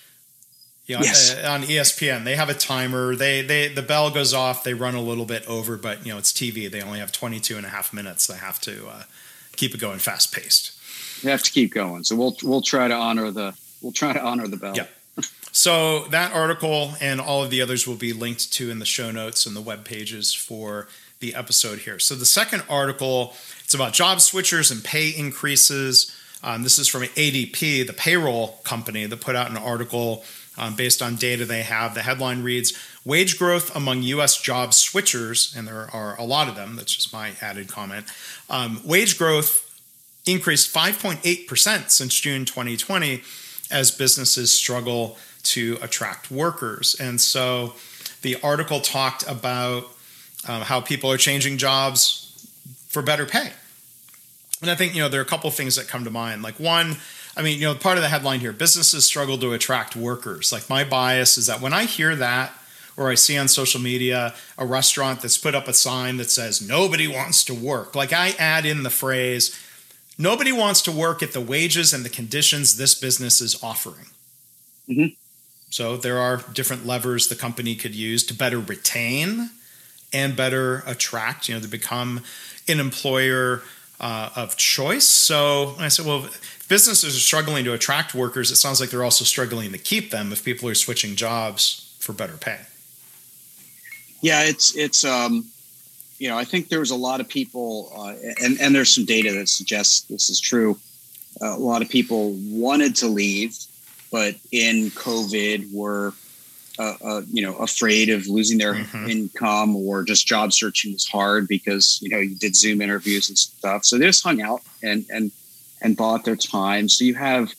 you know, yes. Uh, on ESPN they have a timer. They they the bell goes off. They run a little bit over, but you know it's TV. They only have 22 and a half minutes. They have to uh, keep it going fast paced. They have to keep going. So we'll we'll try to honor the we'll try to honor the bell. Yeah. So that article and all of the others will be linked to in the show notes and the web pages for the episode here. So the second article it's about job switchers and pay increases. Um, this is from ADP, the payroll company, that put out an article um, based on data they have. The headline reads Wage growth among U.S. job switchers, and there are a lot of them, that's just my added comment. Um, wage growth increased 5.8% since June 2020 as businesses struggle to attract workers. And so the article talked about um, how people are changing jobs for better pay. And I think, you know, there are a couple things that come to mind. Like one, I mean, you know, part of the headline here, businesses struggle to attract workers. Like my bias is that when I hear that or I see on social media a restaurant that's put up a sign that says nobody wants to work, like I add in the phrase nobody wants to work at the wages and the conditions this business is offering. Mm-hmm. So there are different levers the company could use to better retain and better attract, you know, to become an employer uh, of choice. So I said, well, if businesses are struggling to attract workers, it sounds like they're also struggling to keep them if people are switching jobs for better pay. Yeah, it's it's um, you know I think there was a lot of people, uh, and and there's some data that suggests this is true. Uh, a lot of people wanted to leave, but in COVID were uh, uh, you know afraid of losing their mm-hmm. income or just job searching was hard because you know you did zoom interviews and stuff so they just hung out and and and bought their time so you have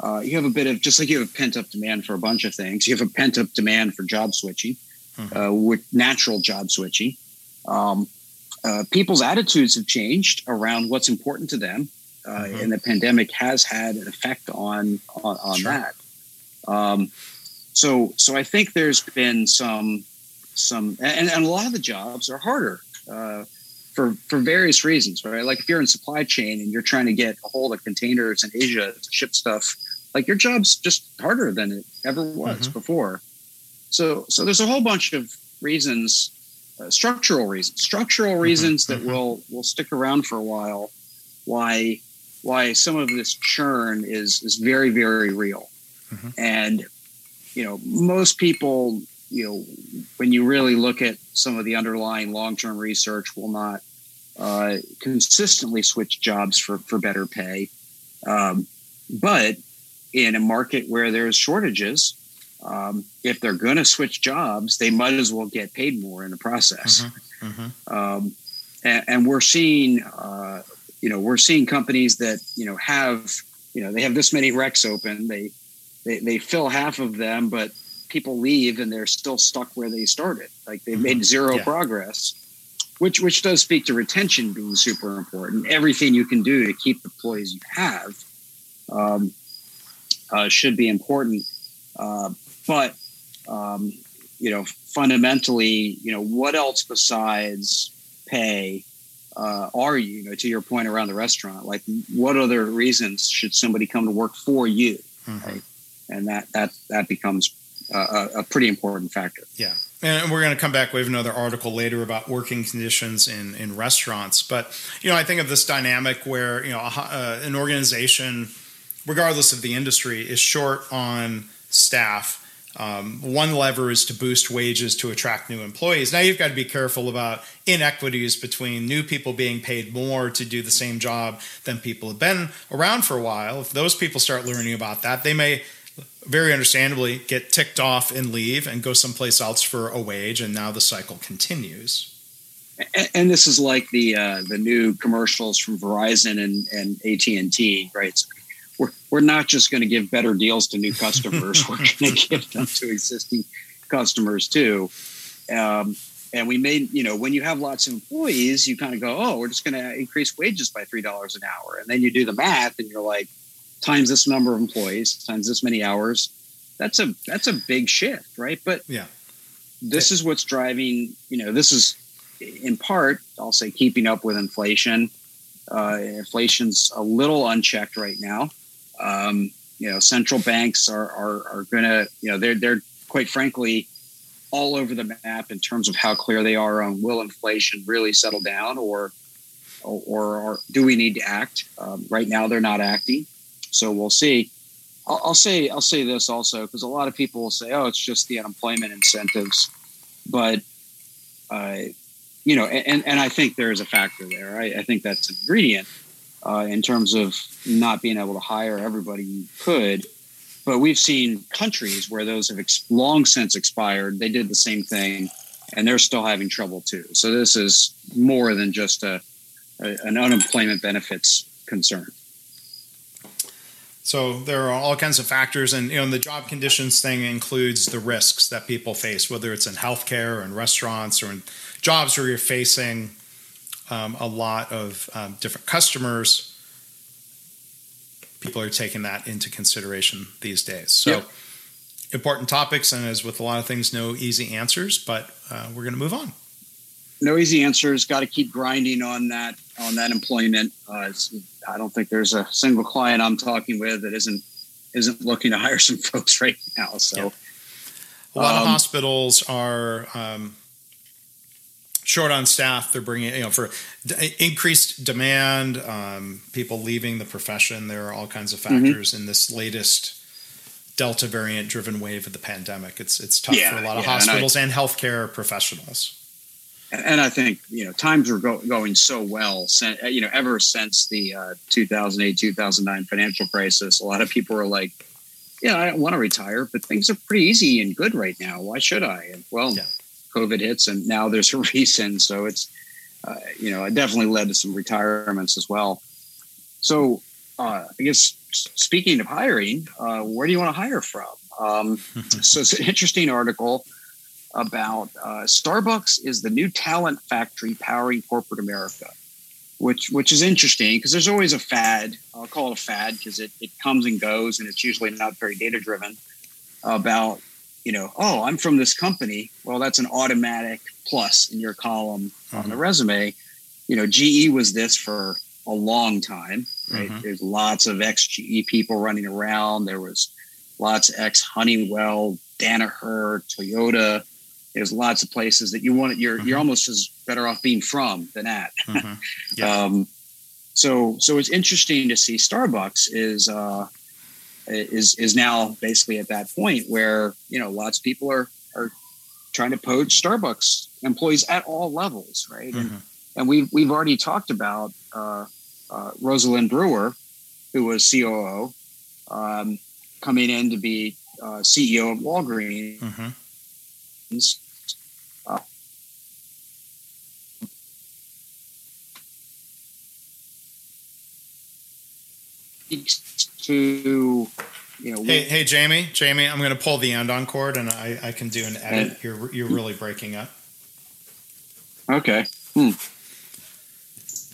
uh, you have a bit of just like you have a pent up demand for a bunch of things you have a pent up demand for job switching mm-hmm. uh, with natural job switching um, uh, people's attitudes have changed around what's important to them uh, mm-hmm. and the pandemic has had an effect on on, on sure. that um, so so I think there's been some some and, and a lot of the jobs are harder uh, for for various reasons, right? Like if you're in supply chain and you're trying to get a hold of containers in Asia to ship stuff, like your job's just harder than it ever was mm-hmm. before. So so there's a whole bunch of reasons, uh, structural reasons, structural mm-hmm. reasons mm-hmm. that will will stick around for a while. Why why some of this churn is is very very real, mm-hmm. and you know, most people you know, when you really look at some of the underlying long-term research, will not uh, consistently switch jobs for for better pay. Um, but in a market where there's shortages, um, if they're going to switch jobs, they might as well get paid more in the process. Mm-hmm, mm-hmm. Um, and, and, we're seeing, uh, you know, we're seeing companies that you know have, you know, they have this many recs open. They they, they fill half of them, but people leave and they're still stuck where they started. Like they've made mm-hmm. zero yeah. progress, which which does speak to retention being super important. Everything you can do to keep the employees you have um, uh, should be important. Uh, but um, you know, fundamentally, you know, what else besides pay uh, are you? You know, to your point around the restaurant, like what other reasons should somebody come to work for you? Mm-hmm. Right? And that that that becomes a, a pretty important factor. Yeah. And we're going to come back. We have another article later about working conditions in, in restaurants. But, you know, I think of this dynamic where, you know, a, uh, an organization, regardless of the industry, is short on staff. Um, one lever is to boost wages to attract new employees. Now you've got to be careful about inequities between new people being paid more to do the same job than people have been around for a while. If those people start learning about that, they may very understandably get ticked off and leave and go someplace else for a wage and now the cycle continues and, and this is like the uh, the new commercials from Verizon and, and AT&T right so we're, we're not just going to give better deals to new customers. We're going to give them to existing customers too. Um, and we made you know when you have lots of employees you kind of go oh we're just going to increase wages by three dollars an hour. And then you do the math and you're like times this number of employees times this many hours that's a that's a big shift right? But yeah. this is what's driving you know this is in part i'll say keeping up with inflation. Uh, inflation's a little unchecked right now um, you know central banks are are, are gonna you know they're they're quite frankly all over the map in terms of how clear they are on will inflation really settle down or or, or do we need to act um, right now they're not acting so we'll see. I'll, I'll say I'll say this also because a lot of people will say, "Oh, it's just the unemployment incentives," but uh, you know, and and I think there is a factor there. I, I think that's an ingredient uh, in terms of not being able to hire everybody you could. But we've seen countries where those have ex- long since expired. They did the same thing, and they're still having trouble too. So this is more than just a, a an unemployment benefits concern. So there are all kinds of factors, and you know, the job conditions thing includes the risks that people face, whether it's in healthcare or in restaurants or in jobs where you're facing um, a lot of um, different customers. People are taking that into consideration these days. So yep. important topics, and as with a lot of things, no easy answers, but uh, we're going to move on no easy answers. Got to keep grinding on that on that employment. Uh, I don't think there's a single client I'm talking with that isn't isn't looking to hire some folks right now. So, a lot um, of hospitals are um, short on staff. They're bringing you know for d- increased demand, um, people leaving the profession. There are all kinds of mm-hmm. factors mm-hmm. in this latest. Delta variant driven wave of the pandemic. It's it's tough yeah, for a lot of yeah, hospitals and, I, and healthcare professionals and I think you know times were go- going so well. You know, ever since the uh, 2008 2009 financial crisis, a lot of people were like, "Yeah, I don't want to retire, but things are pretty easy and good right now. Why should I?" And well, yeah. COVID hits, and now there's a reason. So it's uh, you know, it definitely led to some retirements as well. So uh, I guess speaking of hiring, uh, where do you want to hire from? Um, so it's an interesting article about uh, Starbucks is the new talent factory powering corporate America, which which is interesting because there's always a fad. I'll call it a fad because it, it comes and goes and it's usually not very data driven about you know oh I'm from this company. Well, that's an automatic plus in your column mm-hmm. on the mm-hmm. resume. You know, GE was this for a long time. Right? Mm-hmm. There's lots of ex GE people running around. There was lots of ex Honeywell, Danaher, Toyota there's lots of places that you want it you're mm-hmm. you're almost as better off being from than at yeah. um, so so it's interesting to see starbucks is uh, is is now basically at that point where you know lots of people are are trying to poach Starbucks employees at all levels, right? Mm-hmm. And, and we've we've already talked about uh, uh, Rosalind Brewer, who was COO, um, coming in to be uh, CEO of Walgreens. Mm-hmm. Uh, to you know. Hey, hey, Jamie, Jamie, I'm going to pull the end on cord, and I, I can do an edit. You're you're really breaking up. Okay. Hmm.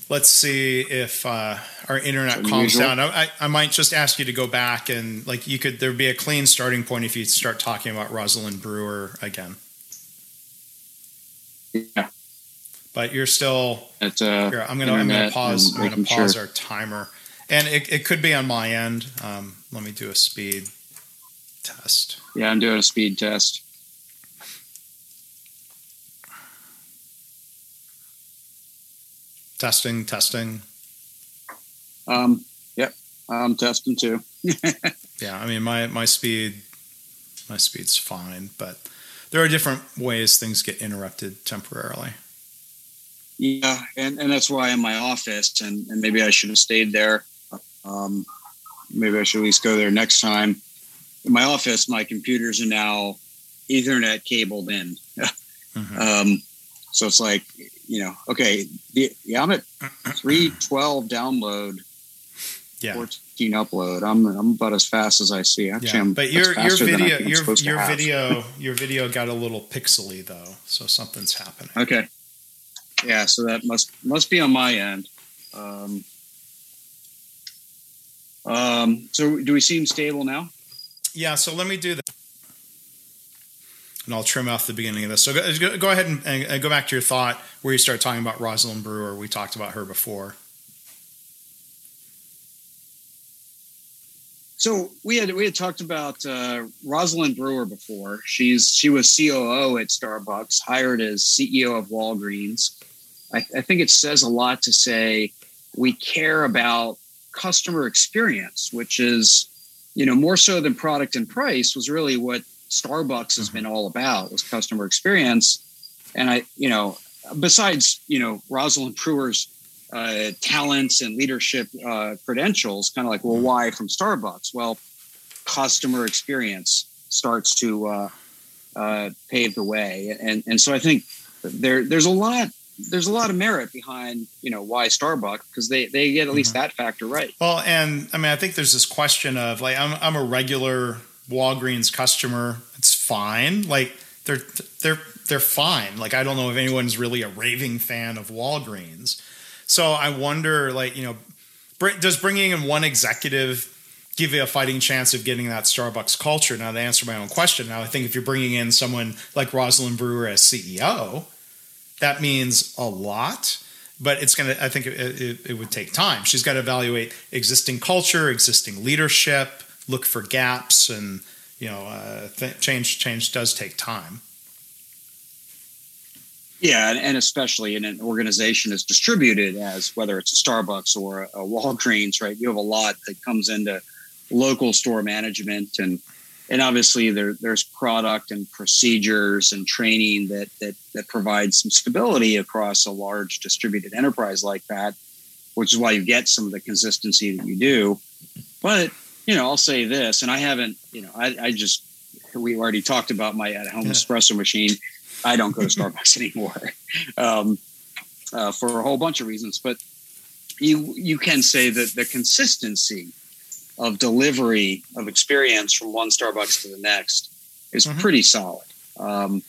Let's see if uh, our internet calms down. I, I might just ask you to go back and like you could there'd be a clean starting point if you start talking about Rosalind Brewer again. Yeah. But you're still. It's, uh, here, I'm gonna I'm gonna pause. I'm gonna pause sure. our timer, and it, it could be on my end. Um, let me do a speed test. Yeah, I'm doing a speed test. Testing, testing. Um, yep, I'm testing too. yeah, I mean my my speed my speed's fine, but there are different ways things get interrupted temporarily. Yeah, and, and that's why I'm in my office, and, and maybe I should have stayed there. Um, maybe I should at least go there next time. In my office, my computers are now Ethernet cabled in. mm-hmm. um, so it's like you know, okay, yeah, I'm at 312 download, yeah. 14 upload. I'm I'm about as fast as I see. Actually, yeah. I'm, but your your video your your video your video got a little pixely though, so something's happening. Okay, yeah, so that must must be on my end. Um, um, so do we seem stable now? Yeah. So let me do that and I'll trim off the beginning of this. So go, go ahead and, and, go back to your thought where you start talking about Rosalind Brewer. We talked about her before. So we had we had talked about uh, Rosalind Brewer before. She's she was COO at Starbucks, hired as CEO of Walgreens. I, I think it says a lot to say we care about customer experience, which is you know more so than product and price was really what Starbucks has been all about was customer experience. And I, you know, besides, you know, Rosalind Brewer's uh, talents and leadership uh, credentials, kind of like, well, why from Starbucks? Well, customer experience starts to uh, uh, pave the way, and and so I think there there's a lot there's a lot of merit behind you know why Starbucks because they they get at least mm-hmm. that factor right. Well, and I mean I think there's this question of like I'm I'm a regular Walgreens customer, it's fine. Like they're they're they're fine. Like I don't know if anyone's really a raving fan of Walgreens. So I wonder, like you know, does bringing in one executive give you a fighting chance of getting that Starbucks culture? Now to answer my own question, now I think if you're bringing in someone like Rosalind Brewer as CEO, that means a lot but it's going to i think it, it, it, would take time. She's got to evaluate existing culture existing leadership look for gaps and you know uh, th- change change does take time. Yeah and especially in an organization as distributed as whether it's a starbucks or a, a walgreens right? You have a lot that comes into local store management and and obviously there, there's product and procedures and training that, that that provides some stability across a large distributed enterprise like that which is why you get some of the consistency that you do but you know, I'll say this, and I haven't, you know, I, I just, we already talked about my at home yeah. espresso machine. I don't go to Starbucks anymore um, uh, for a whole bunch of reasons, but you you can say that the consistency of delivery of experience from one Starbucks to the next is mm-hmm. pretty solid. Um,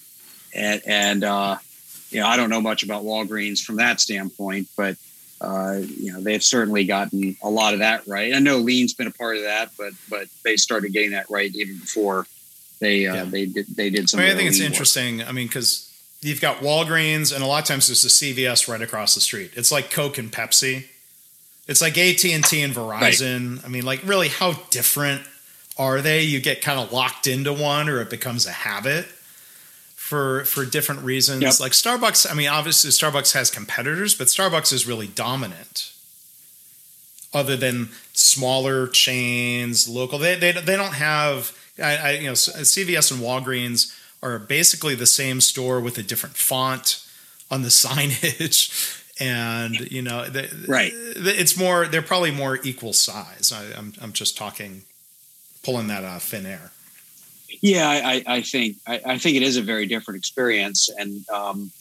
and and uh, you know, I don't know much about Walgreens from that standpoint, but uh, you know, they've certainly gotten a lot of that right. I know Lean's been a part of that, but but they started getting that right even before they uh, yeah. they did they did some. I, mean, I think it's interesting. Work. I mean, because you've got Walgreens, and a lot of times there's a CVS right across the street. It's like Coke and Pepsi. It's like AT and T and Verizon. Right. I mean, like really, how different are they? You get kind of locked into one, or it becomes a habit for for different reasons. Yep. Like Starbucks, I mean, obviously Starbucks has competitors, but Starbucks is really dominant. Other than smaller chains, local, they they, they don't have. I, I you know CVS and Walgreens are basically the same store with a different font on the signage. And you know, the, right? It's more. They're probably more equal size. I, I'm I'm just talking, pulling that out of thin air. Yeah, I, I think I, I, think it is a very different experience, and um,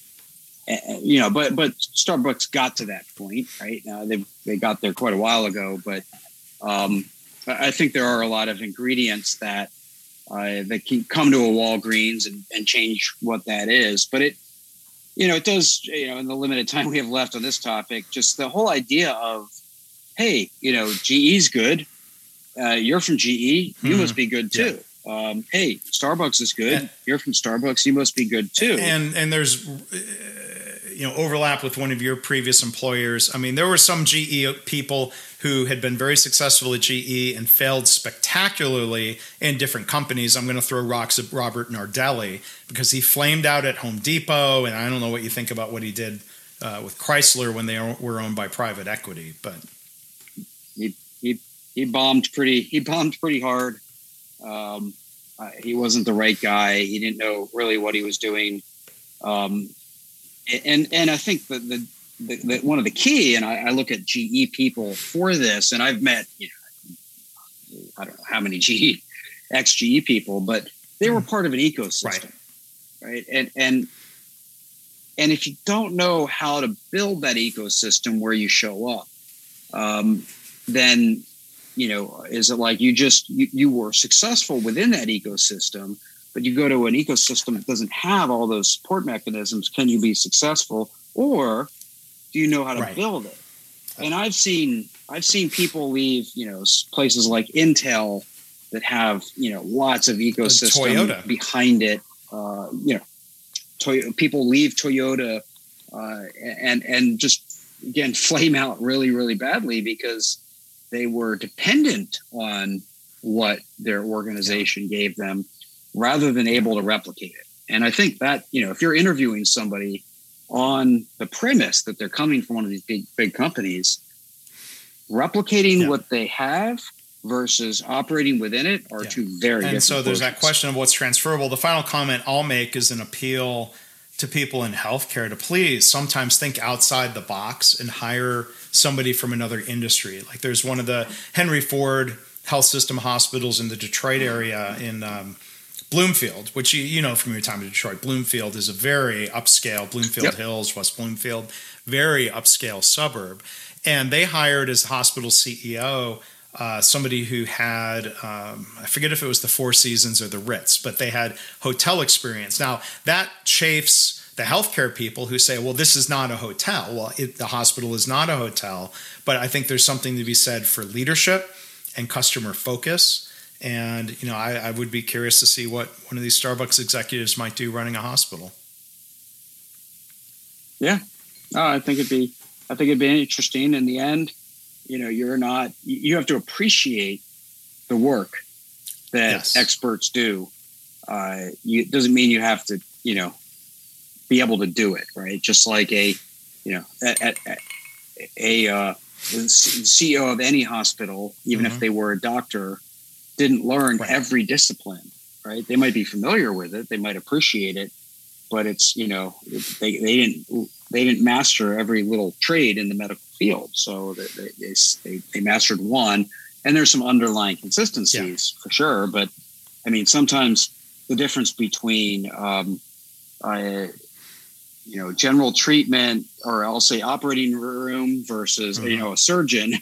you know, but but Starbucks got to that point, right? Now they they got there quite a while ago, but um, I think there are a lot of ingredients that uh, that can come to a Walgreens and, and change what that is. But it, you know, it does. You know, in the limited time we have left on this topic, just the whole idea of, hey, you know, GE's good. Uh, you're from GE, you mm-hmm. must be good too. Yeah um, hey, Starbucks is good. And, You're from Starbucks. You must be good too. And and there's you know overlap with one of your previous employers. I mean, there were some GE people who had been very successful at GE and failed spectacularly in different companies. I'm going to throw rocks at Robert Nardelli because he flamed out at Home Depot, and I don't know what you think about what he did uh, with Chrysler when they were owned by private equity, but he he he bombed pretty he bombed pretty hard. Um, uh, he wasn't the right guy. He didn't know really what he was doing. Um, and and I think that the, the, the, one of the key, and I, I, look at GE people for this, and I've met, you know, I don't know how many GE ex GE people, but they were part of an ecosystem, right? right? And and and if you don't know how to build that ecosystem where you show up, um, then you know is it like you just you, you were successful within that ecosystem but you go to an ecosystem that doesn't have all those support mechanisms can you be successful or do you know how to right. build it and i've seen i've seen people leave you know places like intel that have you know lots of ecosystem behind it uh, you know Toy- people leave toyota uh, and and just again flame out really really badly because they were dependent on what their organization gave them rather than able to replicate it. And I think that, you know, if you're interviewing somebody on the premise that they're coming from one of these big, big companies, replicating yeah. what they have versus operating within it are yeah. two very and so there's that question of what's transferable the final comment i'll make is an appeal to people in healthcare to please sometimes think outside the box and hire somebody from another industry. Like there's one of the Henry Ford Health System hospitals in the Detroit area in um, Bloomfield, which you, you know from your time in Detroit. Bloomfield is a very upscale, Bloomfield yep. Hills, West Bloomfield, very upscale suburb. And they hired as hospital CEO uh, somebody who had um, I forget if it was the Four Seasons or the Ritz, but they had hotel experience. Now that chafes the healthcare people who say, "Well, this is not a hotel." Well, it, the hospital is not a hotel, but I think there's something to be said for leadership and customer focus. And you know, I, I would be curious to see what one of these Starbucks executives might do running a hospital. Yeah, no, I think it'd be I think it'd be interesting. In the end, you know you're not you have to appreciate the work that yes. experts do uh, you, it doesn't mean you have to you know be able to do it right just like a you know a, a, a uh, ceo of any hospital even mm-hmm. if they were a doctor didn't learn right. every discipline right they might be familiar with it they might appreciate it but it's you know they, they didn't they didn't master every little trade in the medical field. So they, they, they mastered one, and there's some underlying consistencies yeah. for sure. But I mean, sometimes the difference between, um, uh, you know, general treatment or I'll say operating room versus, mm-hmm. you know, a surgeon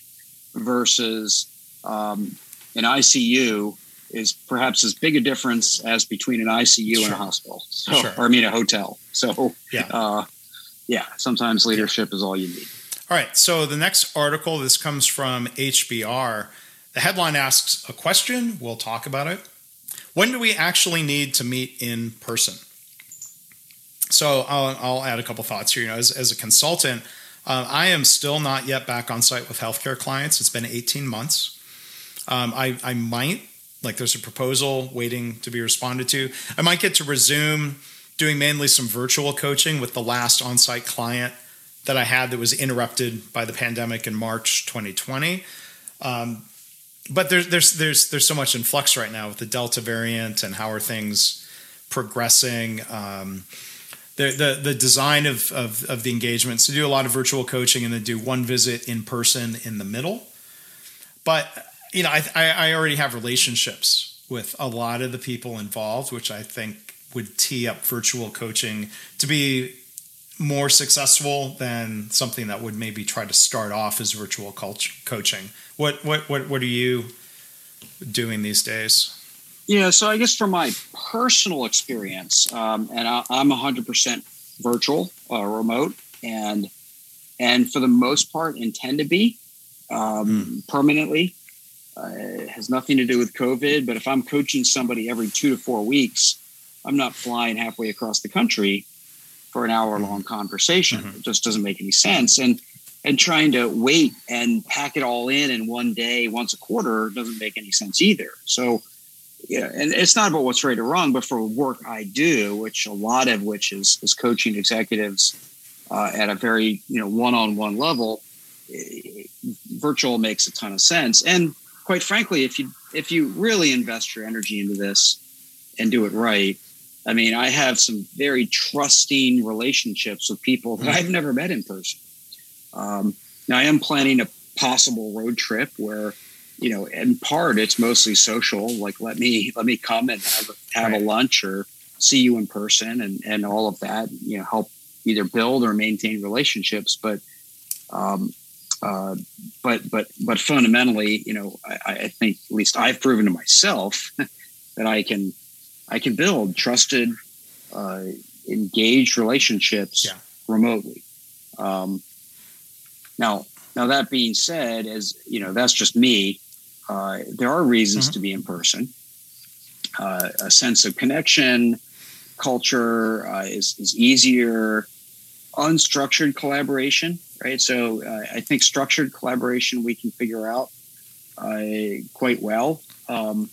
versus um, an ICU is perhaps as big a difference as between an ICU sure. and a hospital. So, sure. or I mean, a hotel. So, yeah. Uh, yeah, sometimes leadership yeah. is all you need. All right. So the next article, this comes from HBR. The headline asks a question. We'll talk about it. When do we actually need to meet in person? So I'll, I'll add a couple thoughts here. You know, as, as a consultant, uh, I am still not yet back on site with healthcare clients. It's been 18 months. Um, I, I might, like, there's a proposal waiting to be responded to. I might get to resume doing mainly some virtual coaching with the last on site client that I had that was interrupted by the pandemic in March 2020. Um, but there's there's there's there's so much in flux right now with the Delta variant and how are things progressing. Um, the, the, the design of, of, of the engagements to do a lot of virtual coaching and then do one visit in person in the middle. But you know, I, I already have relationships with a lot of the people involved, which I think would tee up virtual coaching to be more successful than something that would maybe try to start off as virtual coaching. What what what what are you doing these days? Yeah, so I guess from my personal experience, um, and I, am 100% virtual, uh, remote, and and for the most part intend to be um, mm. permanently. Uh, it has nothing to do with COVID, but if I'm coaching somebody every two to four weeks, I'm not flying halfway across the country for an hour long mm-hmm. conversation. Mm-hmm. It just doesn't make any sense. And and trying to wait and pack it all in in one day once a quarter doesn't make any sense either. So yeah, and it's not about what's right or wrong, but for work I do, which a lot of which is is coaching executives uh, at a very you know one on one level, virtual makes a ton of sense. And quite frankly, if you if you really invest your energy into this and do it right, I mean, I have some very trusting relationships with people that I've never met in person. Um, now, I am planning a possible road trip where, you know, in part it's mostly social. Like, let me let me come and have have right. a lunch or see you in person, and and all of that. You know, help either build or maintain relationships. But, um, uh, but but but fundamentally, you know, I, I think at least I've proven to myself that I can I can build trusted, uh, engaged relationships yeah. remotely. Um, now, now that being said, as you know, that's just me. Uh, there are reasons mm-hmm. to be in person. Uh, a sense of connection, culture uh, is is easier. Unstructured collaboration, right? So uh, I think structured collaboration we can figure out uh, quite well. Um,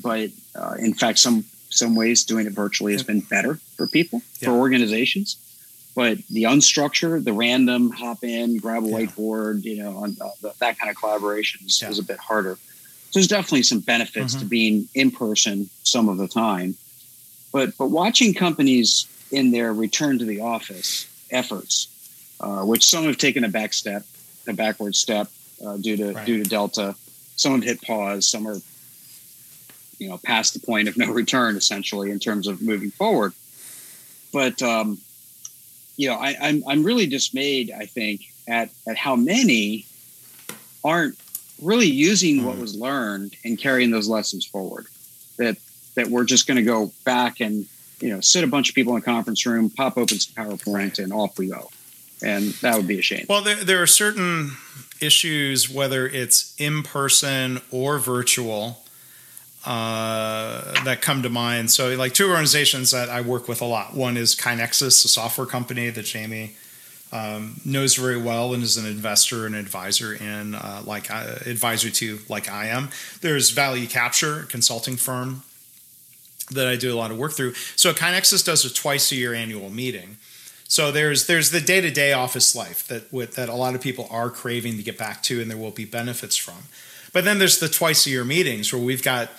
but uh, in fact, some some ways doing it virtually has been better for people, yeah. for organizations. But the unstructured, the random hop in, grab a yeah. whiteboard, you know, on, uh, that kind of collaboration is, yeah. is, a bit harder. So there's definitely some benefits mm-hmm. to being in person some of the time. But but watching companies in their return to the office efforts, uh, which some have taken a back step, a backward step uh, due to right. due to Delta. Some have hit pause. Some are you know past the point of no return essentially in terms of moving forward but um, you know I, I'm, I'm really dismayed i think at at how many aren't really using what mm. was learned and carrying those lessons forward that that we're just going to go back and you know sit a bunch of people in a conference room pop open some powerpoint and off we go and that would be a shame well there, there are certain issues whether it's in person or virtual uh, that come to mind. So, like two organizations that I work with a lot. One is KaiNexus, a software company that Jamie um, knows very well and is an investor and advisor in, uh, like uh, advisor to, like I am. There's Value Capture, a consulting firm that I do a lot of work through. So, KaiNexus does a twice a year annual meeting. So there's there's the day to day office life that with, that a lot of people are craving to get back to, and there will be benefits from. But then there's the twice a year meetings where we've got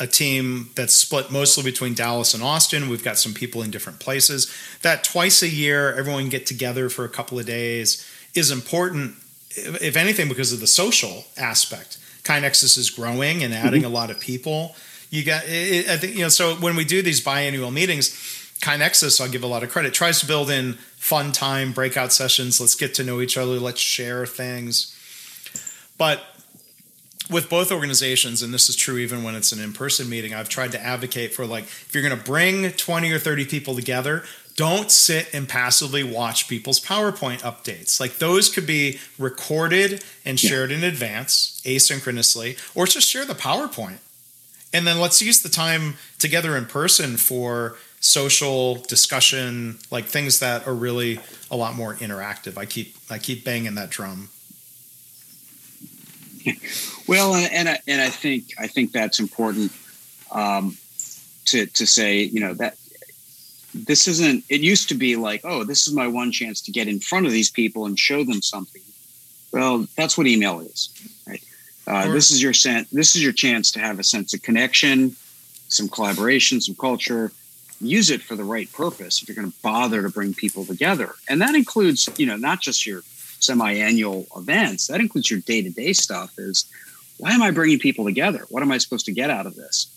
a team that's split mostly between Dallas and Austin. We've got some people in different places. That twice a year, everyone get together for a couple of days is important, if anything, because of the social aspect. KaiNexus is growing and adding mm-hmm. a lot of people. You got, it, I think, you know, so when we do these biannual meetings, KaiNexus, I'll give a lot of credit, tries to build in fun time, breakout sessions. Let's get to know each other. Let's share things. But with both organizations, and this is true even when it's an in person meeting, I've tried to advocate for like, if you're going to bring 20 or 30 people together, don't sit and passively watch people's PowerPoint updates. Like those could be recorded and shared yeah. in advance asynchronously, or just share the PowerPoint. And then let's use the time together in person for social discussion, like things that are really a lot more interactive. I keep I keep banging that drum. well, and I, and I think I think that's important um, to to say. You know that this isn't. It used to be like, oh, this is my one chance to get in front of these people and show them something. Well, that's what email is, right? Uh, This is your sense. This is your chance to have a sense of connection, some collaboration, some culture. Use it for the right purpose, if you're going to bother to bring people together, and that includes, you know, not just your semi-annual events, that includes your day-to-day stuff. Is why am I bringing people together? What am I supposed to get out of this?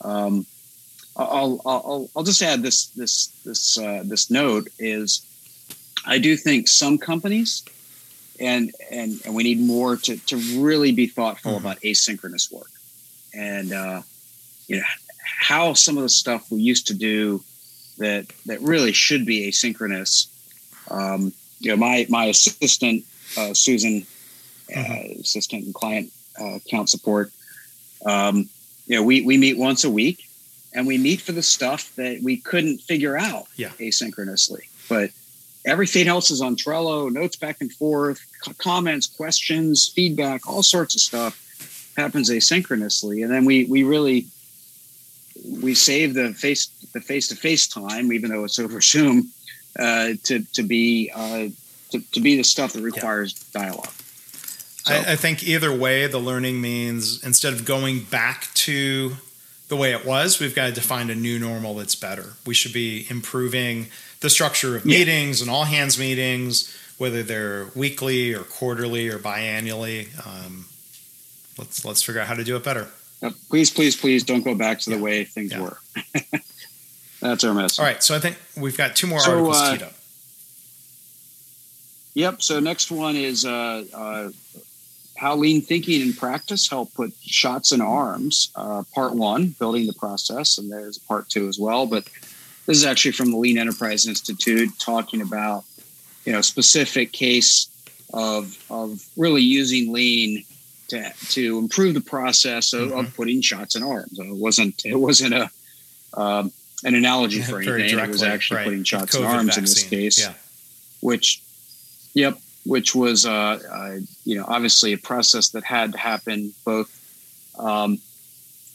Um, I'll, I'll, I'll just add this this this uh, this note is I do think some companies and and and we need more to to really be thoughtful mm-hmm. about asynchronous work and uh, you know how some of the stuff we used to do that that really should be asynchronous. Um, you know, my my assistant uh, Susan, uh, mm-hmm. assistant and client uh, account support. Um, you know, we we meet once a week, and we meet for the stuff that we couldn't figure out yeah. asynchronously. But everything else is on Trello, notes back and forth, comments, questions, feedback, all sorts of stuff happens asynchronously, and then we we really we save the face the face to face time, even though it's over Zoom, uh, to to be uh, to, to be the stuff that requires yeah. dialogue. So. I, I think either way, the learning means instead of going back to the way it was, we've got to define a new normal that's better. We should be improving the structure of meetings and all hands meetings, whether they're weekly or quarterly or biannually. Um, let's let's figure out how to do it better. Please, please, please don't go back to the way things yeah. were. That's our message. All right, so I think we've got two more so, articles uh, teed up. Yep. So next one is uh, uh, how lean thinking and practice help put shots in arms. Uh, part one, building the process, and there's part two as well. But this is actually from the Lean Enterprise Institute, talking about you know specific case of of really using lean to to improve the process of, mm-hmm. of putting shots in arms. It wasn't it wasn't a um, an analogy for anything. Directly, it was actually right. putting shots in arms vaccine. in this case, yeah. which, yep, which was uh, uh, you know obviously a process that had to happen both. Um,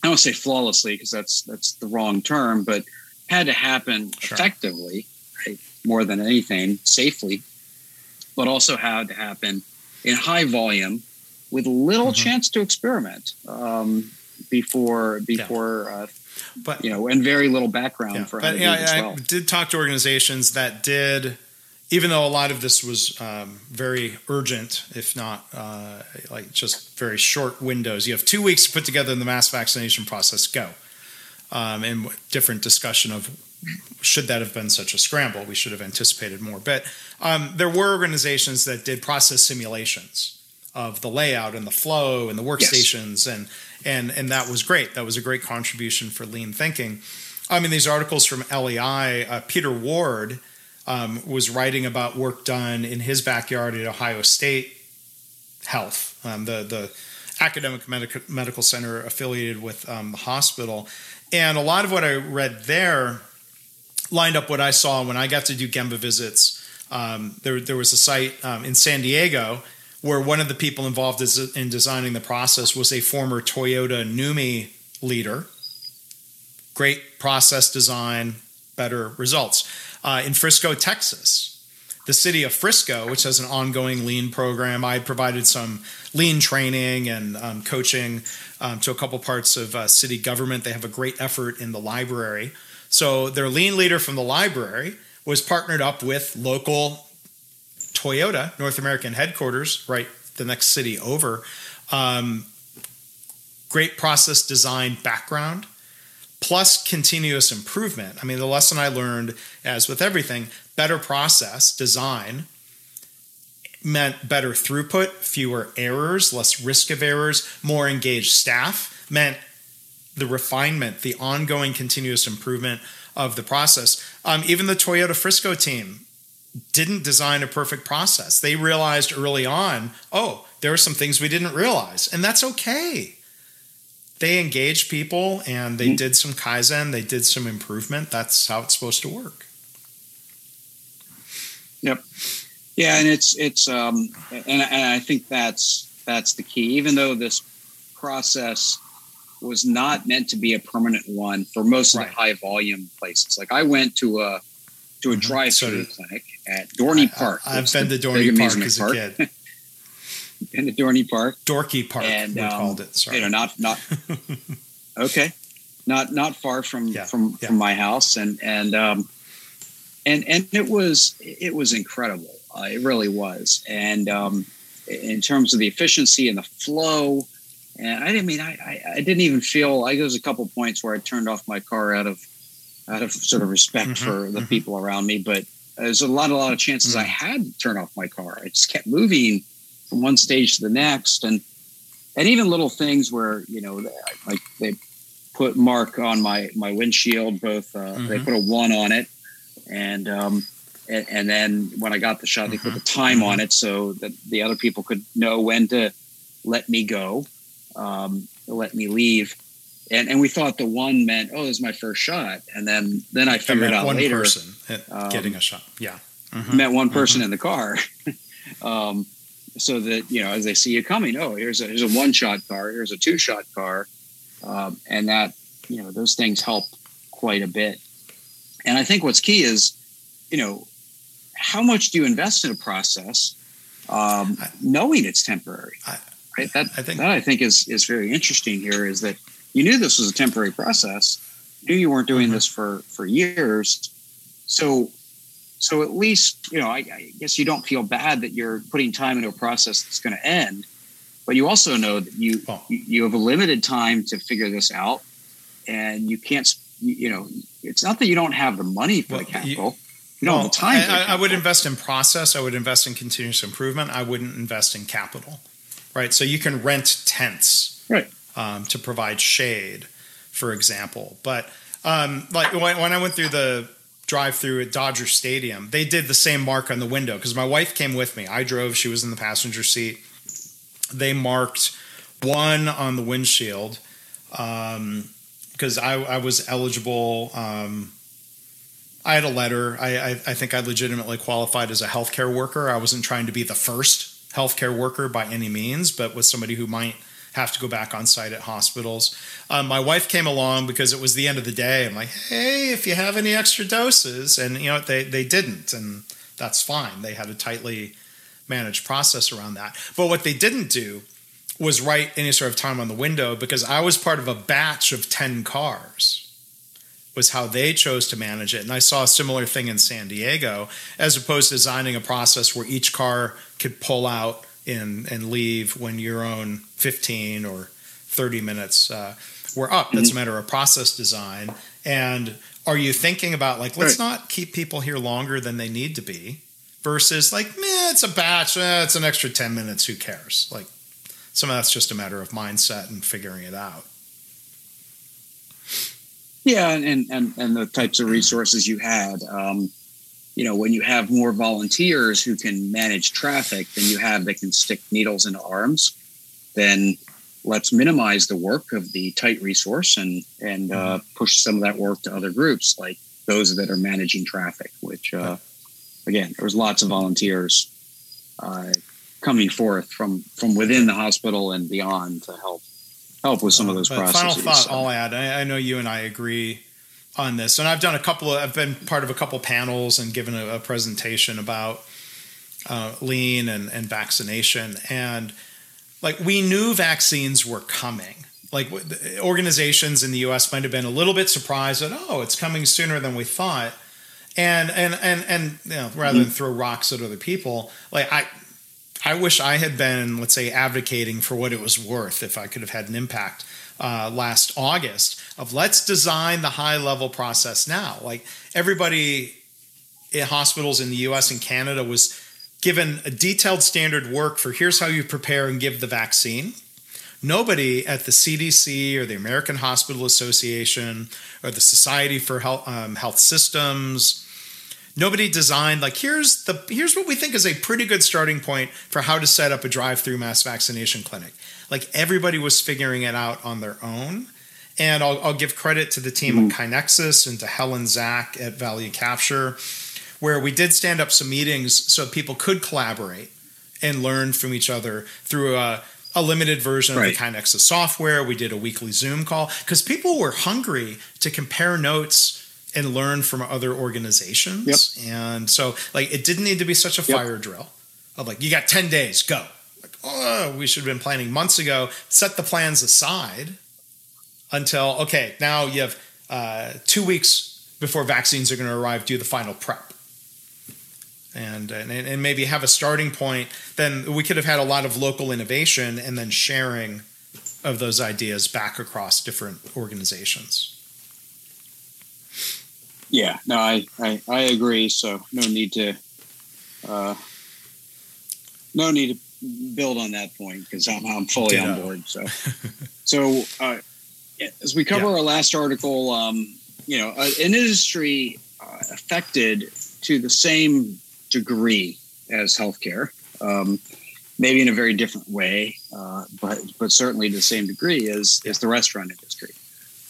I don't say flawlessly because that's that's the wrong term, but had to happen sure. effectively, right? More than anything, safely, but also had to happen in high volume with little mm-hmm. chance to experiment um, before before yeah. uh, but you know and very little background yeah, for but, yeah, I, well. I did talk to organizations that did even though a lot of this was um, very urgent if not uh, like just very short windows you have two weeks to put together the mass vaccination process go um, and different discussion of should that have been such a scramble we should have anticipated more but um, there were organizations that did process simulations of the layout and the flow and the workstations yes. and and and that was great. That was a great contribution for lean thinking. I mean, these articles from LEI, uh, Peter Ward um, was writing about work done in his backyard at Ohio State Health, um, the the academic medical medical center affiliated with um, the hospital, and a lot of what I read there lined up what I saw when I got to do Gemba visits. Um, there, there was a site um, in San Diego where one of the people involved in designing the process was a former Toyota NUMMI leader. Great process design, better results. Uh, in Frisco, Texas, the city of Frisco, which has an ongoing lean program, I provided some lean training and um, coaching um, to a couple parts of uh, city government. They have a great effort in the library. So their lean leader from the library was partnered up with local Toyota North American headquarters, right the next city over. Um, great process design background plus continuous improvement. I mean, the lesson I learned, as with everything, better process design meant better throughput, fewer errors, less risk of errors, more engaged staff, meant the refinement, the ongoing continuous improvement of the process. Um, even the Toyota Frisco team didn't design a perfect process. They realized early on, oh, there are some things we didn't realize, and that's okay. They engaged people and they mm-hmm. did some kaizen, they did some improvement. That's how it's supposed to work. Yep. Yeah, and it's it's um and, and I think that's that's the key. Even though this process was not meant to be a permanent one for most of right. the high volume places. Like I went to a to a mm-hmm. drive-through so clinic at Dorney Park. I, have been to Dorney Park as a park. kid. in the Dorney Park, Dorky Park, and we um, called it. Sorry, you know, not not okay, not not far from yeah. from yeah. from my house, and and um, and and it was it was incredible. Uh, it really was, and um, in terms of the efficiency and the flow. And I didn't mean I, I, I didn't even feel like there was a couple points where I turned off my car out of out of sort of respect mm-hmm, for the mm-hmm. people around me. But there's a lot, a lot of chances mm-hmm. I had to turn off my car. I just kept moving from one stage to the next, and and even little things where you know, like they put mark on my my windshield. Both uh, they mm-hmm. put a one on it, and um, and, and, then when I got the shot, they put the mm-hmm. time on mm-hmm. it so that the other people could know when to let me go, um, let me leave and and we thought the one meant oh this is my first shot. And then then i figured out one later person um, getting a shot. Yeah. Mm-hmm. met one person mm-hmm. in the car. Um, so that you know as they see you coming oh here's a here's a one shot car here's a two shot car. Um, and that you know those things help quite a bit. And i think what's key is you know how much do you invest in a process um, I, knowing it's temporary? I, right? That I think that I think is is very interesting here is that you knew this was a temporary process. You knew you weren't doing mm-hmm. this for for years. So so at least you know I, I, guess you don't feel bad that you're putting time into a process that's going to end, but you also know that you oh. you have a limited time to figure this out, and you can't you know it's not that you don't have the money for well, the capital. You, you don't well, have the time. I, I would invest in process. I would invest in continuous improvement. I wouldn't invest in capital, right? So you can rent tents, right? Um, to provide shade, for example. But um, like when, when I went through the drive-through at Dodger Stadium, they did the same mark on the window because my wife came with me. I drove; she was in the passenger seat. They marked one on the windshield because um, I, I, was eligible. Um, I had a letter. I, I, I, think I legitimately qualified as a healthcare worker. I wasn't trying to be the first healthcare worker by any means, but was somebody who might have to go back on site at hospitals. Um, my wife came along because it was the end of the day. I'm like, hey, if you have any extra doses, and you know they they didn't, and that's fine. They had a tightly managed process around that. But what they didn't do was write any sort of time on the window because I was part of a batch of ten cars. Was how they chose to manage it. And I saw a similar thing in San Diego, as opposed to designing a process where each car could pull out in and leave when your own 15 or 30 minutes uh, were up. That's mm-hmm. a matter of process design. And are you thinking about like let's right. not keep people here longer than they need to be versus like man it's a batch eh, it's an extra 10 minutes who cares like some of that's just a matter of mindset and figuring it out yeah and and and the types of resources you had um, you know, when you have more volunteers who can manage traffic than you have that can stick needles into arms, then let's minimize the work of the tight resource and and uh, mm-hmm. push some of that work to other groups like those that are managing traffic. Which, uh, again, there was lots of volunteers uh, coming forth from from within the hospital and beyond to help help with some of those processes. Final thought so. I'll add. I, I know you and I agree on this, and I've done a couple of. I've been part of a couple panels and given a, a presentation about uh, lean and, and vaccination, and like we knew vaccines were coming. Like organizations in the U.S. might have been a little bit surprised that oh, it's coming sooner than we thought, and and and and you know, rather than mm-hmm. throw rocks at other people, like I I wish I had been, let's say, advocating for what it was worth if I could have had an impact uh, last August of let's design the high level process now. Like everybody in hospitals in the US and Canada was given a detailed standard work for here's how you prepare and give the vaccine. Nobody at the CDC or the American Hospital Association or the Society for Health, um, Health Systems nobody designed like here's the here's what we think is a pretty good starting point for how to set up a drive-through mass vaccination clinic like everybody was figuring it out on their own and i'll, I'll give credit to the team mm-hmm. at KaiNexus and to Helen Zak at value capture where we did stand up some meetings so people could collaborate and learn from each other through a, a limited version right. of the KaiNexus software we did a weekly zoom call because people were hungry to compare notes and learn from other organizations. Yep. And so, like, it didn't need to be such a yep. fire drill of like, you got 10 days, go. Like, oh, we should have been planning months ago, set the plans aside. Until okay, now you have uh, two weeks before vaccines are going to arrive. Do the final prep. And, and and maybe have a starting point. Then we could have had a lot of local innovation and then sharing of those ideas back across different organizations. Yeah, no, I, I, I agree. So no need to, uh, no need to build on that point because I'm, I'm fully on board. So, so uh, as we cover yeah. our last article, um, you know, uh, an industry uh, affected to the same degree as healthcare, um, maybe in a very different way, uh, but but certainly to the same degree as as the restaurant industry.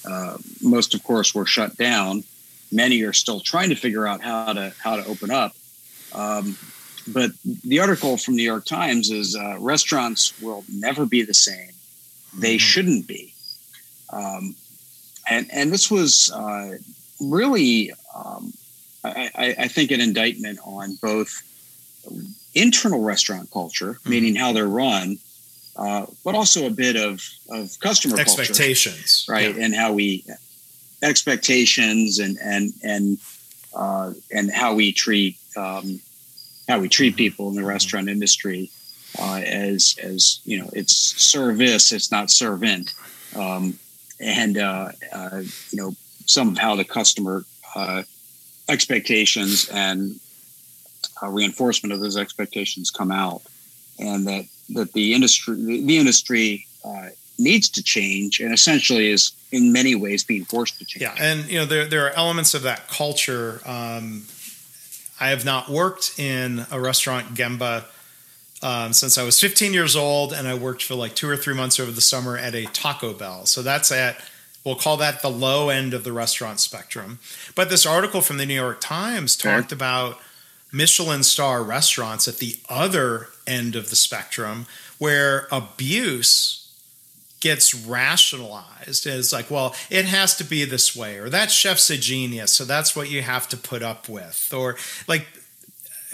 Uh, most, of course, were shut down. Many are still trying to figure out how to how to open up. Um, but the article from New York Times is uh, restaurants will never be the same. They mm-hmm. shouldn't be. Um, and and this was uh, really, um, I, I, think, an indictment on both internal restaurant culture, mm-hmm. meaning how they're run, uh, but also a bit of of customer expectations, culture, right? Yeah. And how we expectations and and and uh, and how we treat um, how we treat people in the restaurant industry uh, as as you know it's service it's not servant um, and uh, uh, you know some of how the customer uh, expectations and uh, reinforcement of those expectations come out and that that the industry the industry uh, needs to change and essentially is in many ways being forced to change. Yeah, and you know there there are elements of that culture. Um, I have not worked in a restaurant Gemba um, since I was 15 years old, and I worked for like two or three months over the summer at a Taco Bell. So that's at we'll call that the low end of the restaurant spectrum. But this article from the New York Times talked about Michelin star restaurants at the other end of the spectrum where abuse gets rationalized as like, well, it has to be this way, or that chef's a genius, so that's what you have to put up with, or like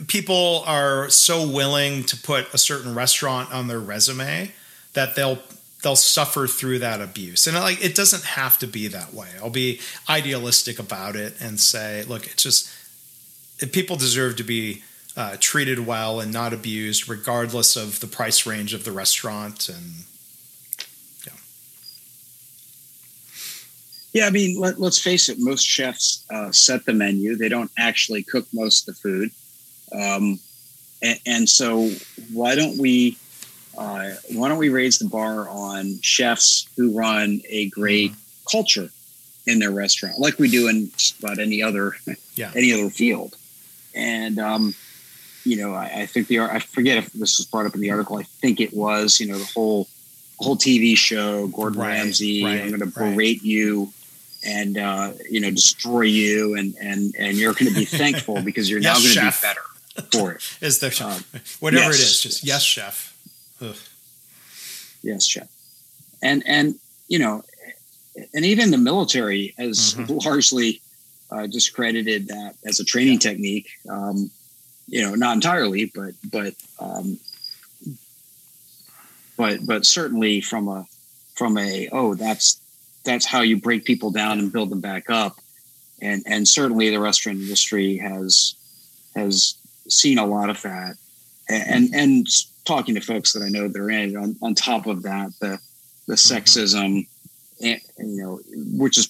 people are so willing to put a certain restaurant on their resume that they'll they'll suffer through that abuse and like it doesn't have to be that way i'll be idealistic about it and say look it's just people deserve to be uh, treated well and not abused regardless of the price range of the restaurant and Yeah, yeah. I mean, let, us face it. Most chefs uh, set the menu; they don't actually cook most of the food. Um, and, and, so, why don't we uh, why don't we raise the bar on chefs who run a great mm-hmm. culture in their restaurant, like we do in about any other yeah. any other field? And um, you know, I, I, think the I forget if this was brought up in the article. I think it was. You know, the whole whole TV show, Gordon right, Ramsay. Right, I'm going to berate right. you and uh, you know destroy you, and and and you're going to be thankful because you're yes, now going to be better for it. is there uh, whatever yes, it is? Just yes, yes chef. Ugh. Yes, chef. And and you know, and even the military has mm-hmm. largely uh, discredited that as a training yeah. technique. Um, you know, not entirely, but but um, but but certainly from a from a oh that's that's how you break people down and build them back up. And and certainly the restaurant industry has has seen a lot of that. And and talking to folks that I know that are in on, on top of that, the the mm-hmm. sexism, and, you know, which is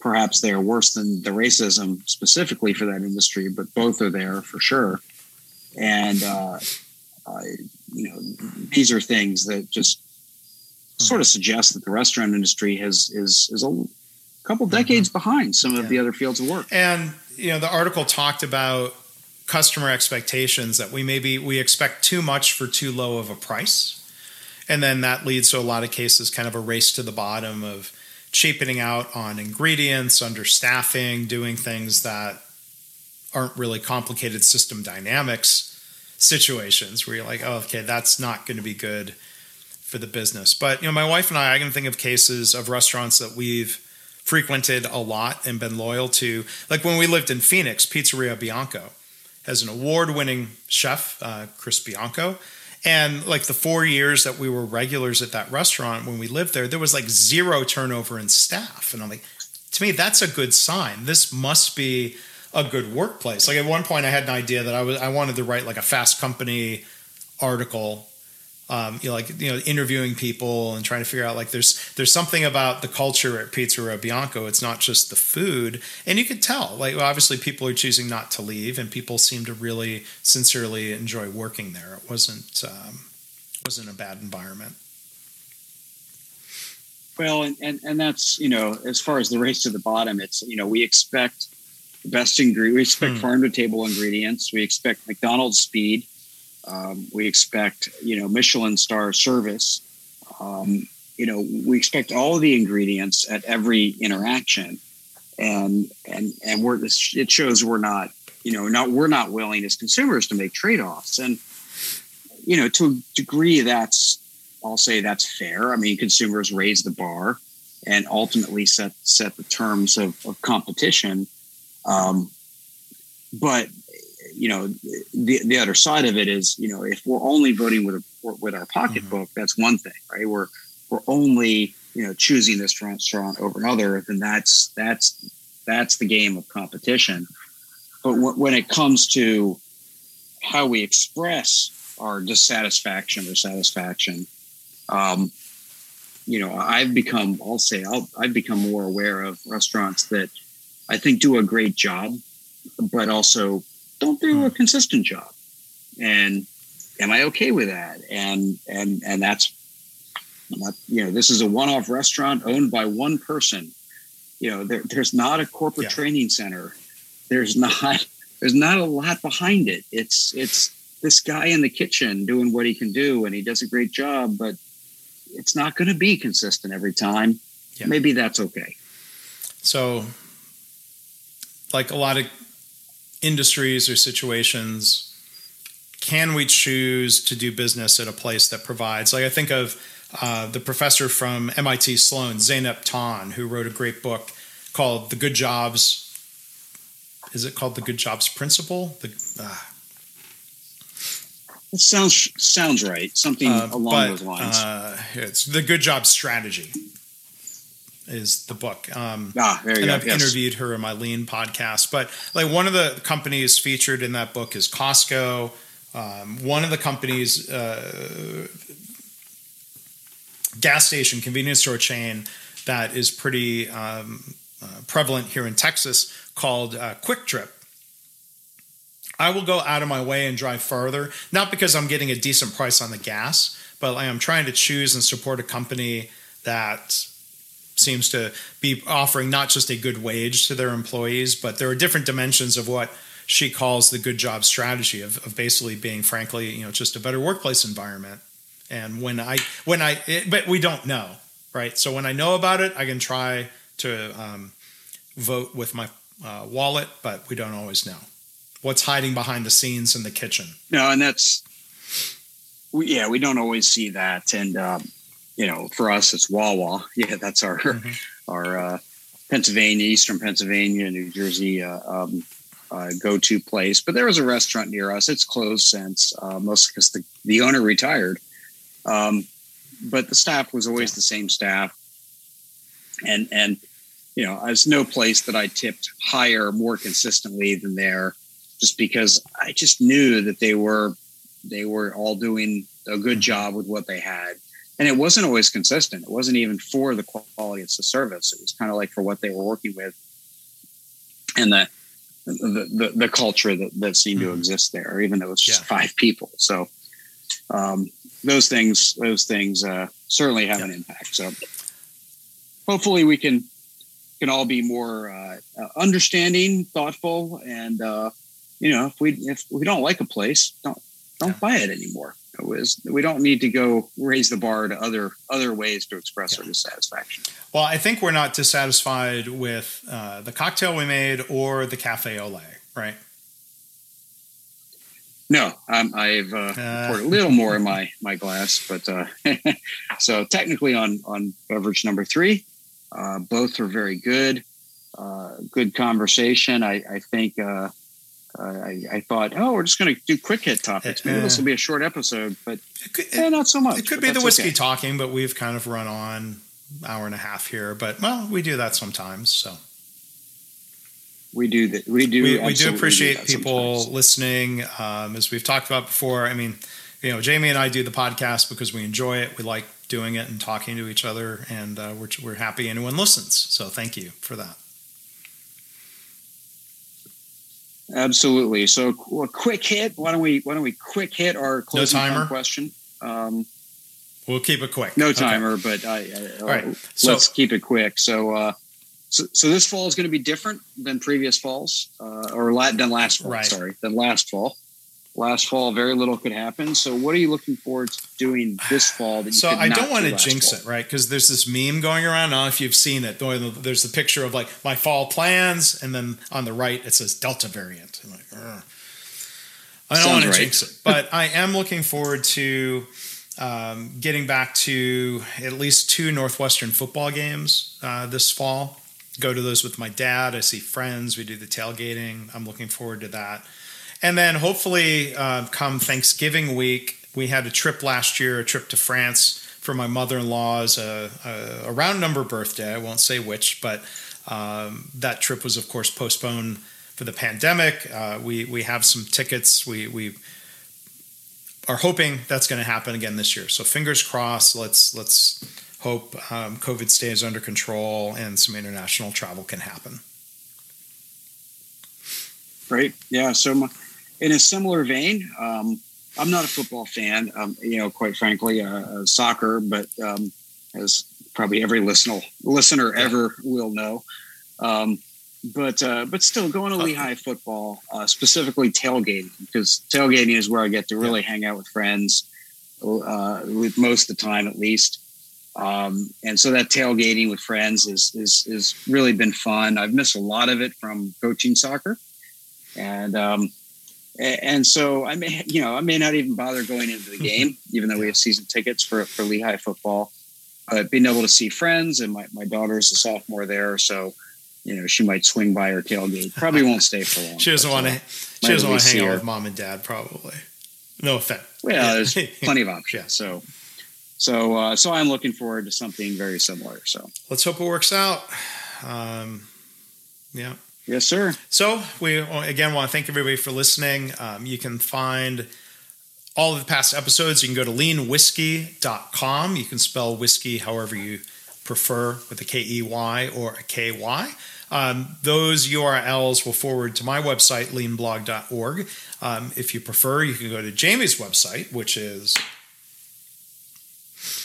perhaps they're worse than the racism specifically for that industry, but both are there for sure. And uh, uh, you know, these are things that just sort of suggest that the restaurant industry has is is a couple mm-hmm. decades mm-hmm. behind some of yeah. the other fields of work. And you know, the article talked about customer expectations that we maybe we expect too much for too low of a price. And then that leads to a lot of cases kind of a race to the bottom of cheapening out on ingredients, understaffing, doing things that aren't really complicated system dynamics situations where you're like, oh, okay, that's not going to be good for the business. But you know, my wife and I, I can think of cases of restaurants that we've frequented a lot and been loyal to. Like when we lived in Phoenix, Pizzeria Bianco has an award-winning chef, uh, Chris Bianco, And like the four years that we were regulars at that restaurant when we lived there, there was like zero turnover in staff. And I'm like, to me, that's a good sign. This must be a good workplace. Like at one point, I had an idea that I was I wanted to write like a fast company article um, you know, like you know, interviewing people and trying to figure out like there's there's something about the culture at Pizzeria Bianco. It's not just the food, and you could tell. Like obviously, people are choosing not to leave, and people seem to really sincerely enjoy working there. It wasn't um, wasn't a bad environment. Well, and, and and that's you know, as far as the race to the bottom, it's you know, we expect the best ingredient. We expect hmm. farm to table ingredients. We expect McDonald's speed um, we expect, you know, Michelin star service. Um, you know, we expect all the ingredients at every interaction, and and and we're it shows we're not, you know, not we're not willing as consumers to make trade offs, and you know, to a degree, that's I'll say that's fair. I mean, consumers raise the bar and ultimately set set the terms of, of competition. Um, but you know, the the other side of it is, you know, if we're only voting with a, with our pocketbook, mm-hmm. that's one thing, right? We're we're only you know choosing this restaurant over another, then that's that's that's the game of competition. But w- when it comes to how we express our dissatisfaction or satisfaction, um, you know, I've become, I'll say, I'll, I've become more aware of restaurants that I think do a great job, but also don't do a hmm. consistent job. And am I okay with that? And and and that's not, you know, this is a one-off restaurant owned by one person. You know, there, there's not a corporate yeah. training center. There's not there's not a lot behind it. It's it's this guy in the kitchen doing what he can do and he does a great job, but it's not going to be consistent every time. Yeah. Maybe that's okay. So like a lot of industries or situations can we choose to do business at a place that provides? Like i think of uh, the professor from mit sloan zeynep ton who wrote a great book called the good jobs is it called the good jobs principle? The uh, it sounds sounds right something uh, along but, those lines. uh, it's the good job strategy is the book. Um, ah, there you and go. I've yes. interviewed her in my lean podcast. But like one of the companies featured in that book is Costco. Um, one of the companies, uh, gas station convenience store chain that is pretty um, uh, prevalent here in Texas called uh, QuikTrip. I will go out of my way and drive further, not because I'm getting a decent price on the gas, but I'm trying to choose and support a company that seems to be offering not just a good wage to their employees, but there are different dimensions of what she calls the good job strategy of, of basically being, frankly, you know, just a better workplace environment. And when I, when I, it, but we don't know, right? So when I know about it, I can try to um, vote with my uh, wallet, but we don't always know what's hiding behind the scenes in the kitchen. No, and that's, we, yeah, we don't always see that. And, um, you know, for us, it's Wawa. Yeah, that's our mm-hmm. our uh, Pennsylvania, Eastern Pennsylvania, New Jersey uh, um, uh, go-to place. But there was a restaurant near us. It's closed since, uh, mostly because the, the owner retired. Um, but the staff was always the same staff, and and you know, there's no place that I tipped higher more consistently than there, just because I just knew that they were they were all doing a good mm-hmm. job with what they had and it wasn't always consistent. It wasn't even for the quality of the service. It was kind of like for what they were working with, and the the the, the culture that, that seemed mm-hmm. to exist there, even though it was just yeah. five people. So um, those things those things uh, certainly have yeah. an impact. So hopefully we can can all be more uh, uh, understanding, thoughtful, and uh, you know if we if we don't like a place, don't don't yeah. buy it anymore was we don't need to go raise the bar to other other ways to express yeah. our dissatisfaction. Well, I think we're not dissatisfied with uh, the cocktail we made or the Cafe Ole, right? No, um, I've uh, uh, poured a little more in my my glass, but uh, so technically on on beverage number three, uh, both are very good. Uh, good conversation. I, I think uh, I, I, thought, oh, we're just going to do quick hit topics. Maybe uh, this will be a short episode, but it could, eh, not so much. It could be the whiskey okay. talking, but we've kind of run on hour and a half here. But well, we do that sometimes. So we do that. We do. We, we do appreciate do people sometimes. listening. Um, as we've talked about before, I mean, you know, Jamie and I do the podcast because we enjoy it. We like doing it and talking to each other, and uh, we're we're happy anyone listens. So thank you for that. Absolutely. So a quick hit. Why don't we why don't we quick hit our closing no timer question? Um, we'll keep it quick. No timer, okay. but I, I, All right. So, let's keep it quick. So, uh, so, so this fall is going to be different than previous falls, uh, or than last fall. Right. Sorry, than last fall last fall very little could happen so what are you looking forward to doing this fall so i don't want to jinx fall? it right because there's this meme going around i don't know if you've seen it there's the picture of like my fall plans and then on the right it says delta variant I'm like Ugh. i don't want to right. jinx it but i am looking forward to um, getting back to at least two northwestern football games uh, this fall go to those with my dad i see friends we do the tailgating i'm looking forward to that and then hopefully, uh, come Thanksgiving week, we had a trip last year, a trip to France for my mother in law's a, a, a, round number birthday. I won't say which, but um, that trip was, of course, postponed for the pandemic. Uh, we we have some tickets. We we are hoping that's going to happen again this year. So fingers crossed. Let's let's hope um, COVID stays under control and some international travel can happen. Great. Yeah. So my, in a similar vein, um, I'm not a football fan, um, you know, quite frankly, uh, uh, soccer, but um, as probably every listener listener ever will know. Um, but uh, but still, going to Lehigh football, uh, specifically tailgating, because tailgating is where I get to really hang out with friends, uh, with most of the time at least. Um, and so that tailgating with friends is is is really been fun. I've missed a lot of it from coaching soccer, and um, and so I may, you know, I may not even bother going into the game, even though we have season tickets for for Lehigh football. But being able to see friends, and my my daughter's a sophomore there, so you know she might swing by her tailgate. Probably won't stay for long. she doesn't want to. She doesn't want to hang out with mom and dad. Probably. No offense. Well, there's plenty of options. Yeah. So, so, uh, so I'm looking forward to something very similar. So let's hope it works out. Um, yeah. Yes, sir. So we again want to thank everybody for listening. Um, you can find all of the past episodes. You can go to leanwhiskey.com. You can spell whiskey however you prefer with a K E Y or a K Y. Um, those URLs will forward to my website, leanblog.org. Um, if you prefer, you can go to Jamie's website, which is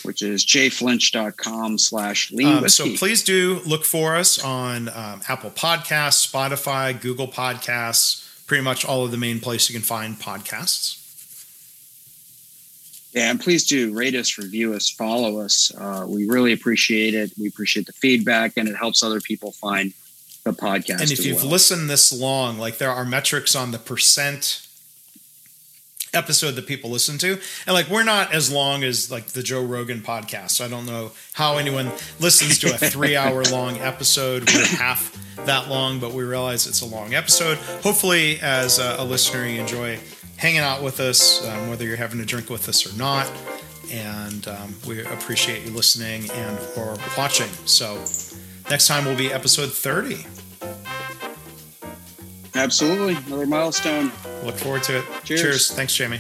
which is jflinch.com slash lean um, So please do look for us on um, Apple Podcasts, Spotify, Google Podcasts, pretty much all of the main places you can find podcasts. Yeah, and please do rate us, review us, follow us. Uh, we really appreciate it. We appreciate the feedback, and it helps other people find the podcast. And if you've well. listened this long, like there are metrics on the percent episode that people listen to. And like we're not as long as like the Joe Rogan podcast. So I don't know how anyone listens to a three hour long episode. We're half that long, but we realize it's a long episode. Hopefully, as a, a listener, you enjoy hanging out with us, um, whether you're having a drink with us or not. And um, we appreciate you listening and or watching. So next time will be episode 30. Absolutely. Another milestone. Look forward to it. Cheers. Cheers. Thanks, Jamie.